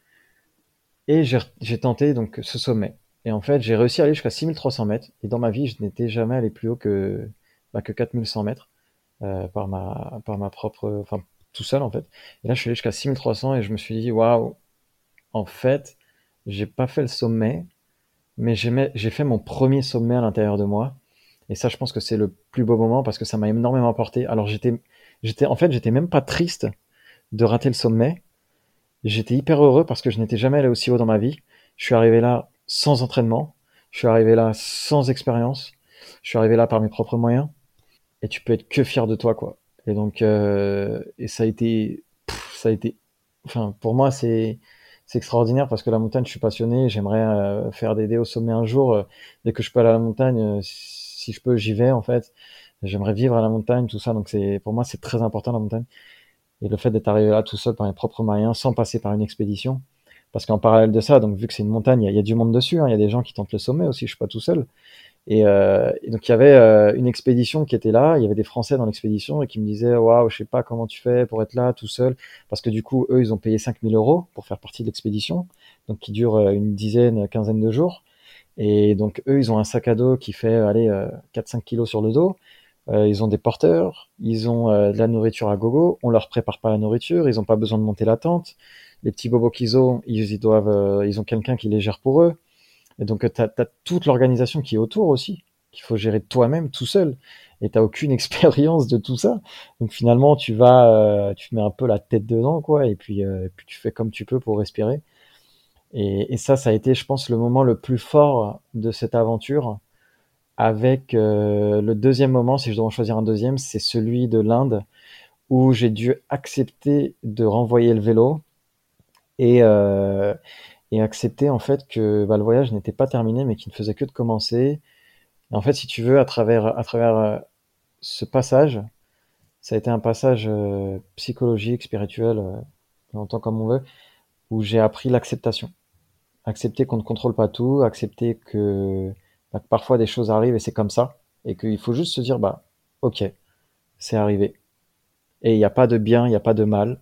S2: et j'ai tenté donc ce sommet. Et en fait, j'ai réussi à aller jusqu'à 6300 mètres. Et dans ma vie, je n'étais jamais allé plus haut que, bah, que 4100 mètres. Euh, par ma par ma propre, enfin tout seul en fait. Et là, je suis allé jusqu'à 6300 et je me suis dit waouh, en fait, j'ai pas fait le sommet, mais j'ai fait mon premier sommet à l'intérieur de moi. Et ça, je pense que c'est le plus beau moment parce que ça m'a énormément apporté. Alors j'étais, j'étais, en fait, j'étais même pas triste de rater le sommet. J'étais hyper heureux parce que je n'étais jamais allé aussi haut dans ma vie. Je suis arrivé là sans entraînement. Je suis arrivé là sans expérience. Je suis arrivé là par mes propres moyens et tu peux être que fier de toi quoi. Et donc euh, et ça a été ça a été enfin pour moi c'est c'est extraordinaire parce que la montagne je suis passionné j'aimerais euh, faire des dés au sommet un jour euh, dès que je peux aller à la montagne euh, si je peux j'y vais en fait. J'aimerais vivre à la montagne tout ça donc c'est pour moi c'est très important la montagne. Et le fait d'être arrivé là tout seul par mes propres moyens sans passer par une expédition. Parce qu'en parallèle de ça donc vu que c'est une montagne il y, a du monde dessus hein, il y a des gens qui tentent le sommet aussi je suis pas tout seul et, euh, donc il y avait euh, une expédition qui était là, il y avait des Français dans l'expédition et qui me disaient waouh, je sais pas comment tu fais pour être là tout seul, parce que du coup eux ils ont payé 5000 euros pour faire partie de l'expédition, donc qui dure euh, une dizaine, quinzaine de jours. Et donc eux ils ont un sac à dos qui fait aller 4-5 kilos sur le dos. ils ont des porteurs, ils ont de la nourriture à gogo, on leur prépare pas la nourriture, ils ont pas besoin de monter la tente. Les petits bobos qu'ils ont, ils, ils doivent, ils ont quelqu'un qui les gère pour eux. Et donc, tu as, toute l'organisation qui est autour aussi, qu'il faut gérer toi-même tout seul. et t'as aucune expérience de tout ça. Donc finalement, tu vas, euh, tu mets un peu la tête dedans, quoi, et puis, euh, puis tu fais comme tu peux pour respirer. Et, ça, ça a été, je pense, le moment le plus fort de cette aventure. Avec euh, le deuxième moment, si je dois en choisir un deuxième, c'est celui de l'Inde, où j'ai dû accepter de renvoyer le vélo et, euh, et accepter en fait que bah, le voyage n'était pas terminé, mais qu'il ne faisait que de commencer. Et en fait, si tu veux, à travers, à travers euh, ce passage, ça a été un passage euh, psychologique, spirituel, euh, on comme on veut, où j'ai appris l'acceptation. Accepter qu'on ne contrôle pas tout, accepter que, bah, que parfois des choses arrivent et c'est comme ça, et qu'il faut juste se dire, bah, ok, c'est arrivé. Et il n'y a pas de bien, il n'y a pas de mal.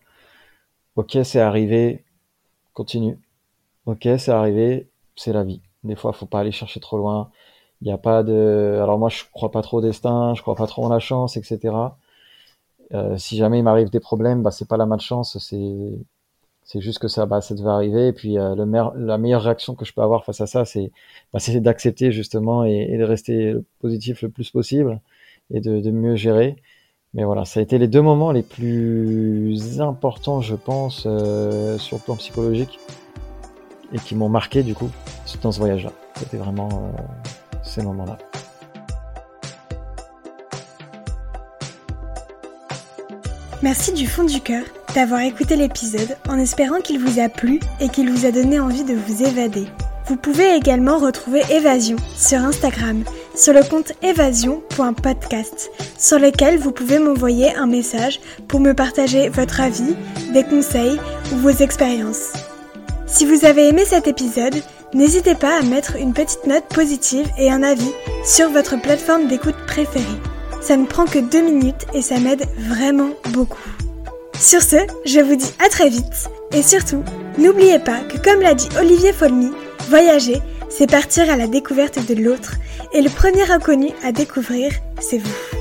S2: Ok, c'est arrivé, continue. Ok, c'est arrivé, c'est la vie. Des fois, faut pas aller chercher trop loin. Il n'y a pas de. Alors moi, je crois pas trop au destin, je crois pas trop en la chance, etc. Euh, si jamais il m'arrive des problèmes, bah c'est pas la malchance, c'est c'est juste que ça, bah ça devait arriver. Et puis euh, le la meilleure réaction que je peux avoir face à ça, c'est bah, d'accepter justement et, de rester positif le plus possible et de, de mieux gérer. Mais voilà, ça a été les deux moments les plus importants, je pense, euh, sur le plan psychologique et qui m'ont marqué du coup dans ce voyage-là. C'était vraiment euh, ces moments-là.
S1: Merci du fond du cœur d'avoir écouté l'épisode en espérant qu'il vous a plu et qu'il vous a donné envie de vous évader. Vous pouvez également retrouver Évasion sur Instagram, sur le compte évasion.podcast, sur lequel vous pouvez m'envoyer un message pour me partager votre avis, des conseils ou vos expériences. Si vous avez aimé cet épisode, n'hésitez pas à mettre une petite note positive et un avis sur votre plateforme d'écoute préférée. Ça ne prend que deux minutes et ça m'aide vraiment beaucoup. Sur ce, je vous dis à très vite et surtout, n'oubliez pas que comme l'a dit Olivier Folmy, voyager, c'est partir à la découverte de l'autre et le premier inconnu à découvrir, c'est vous.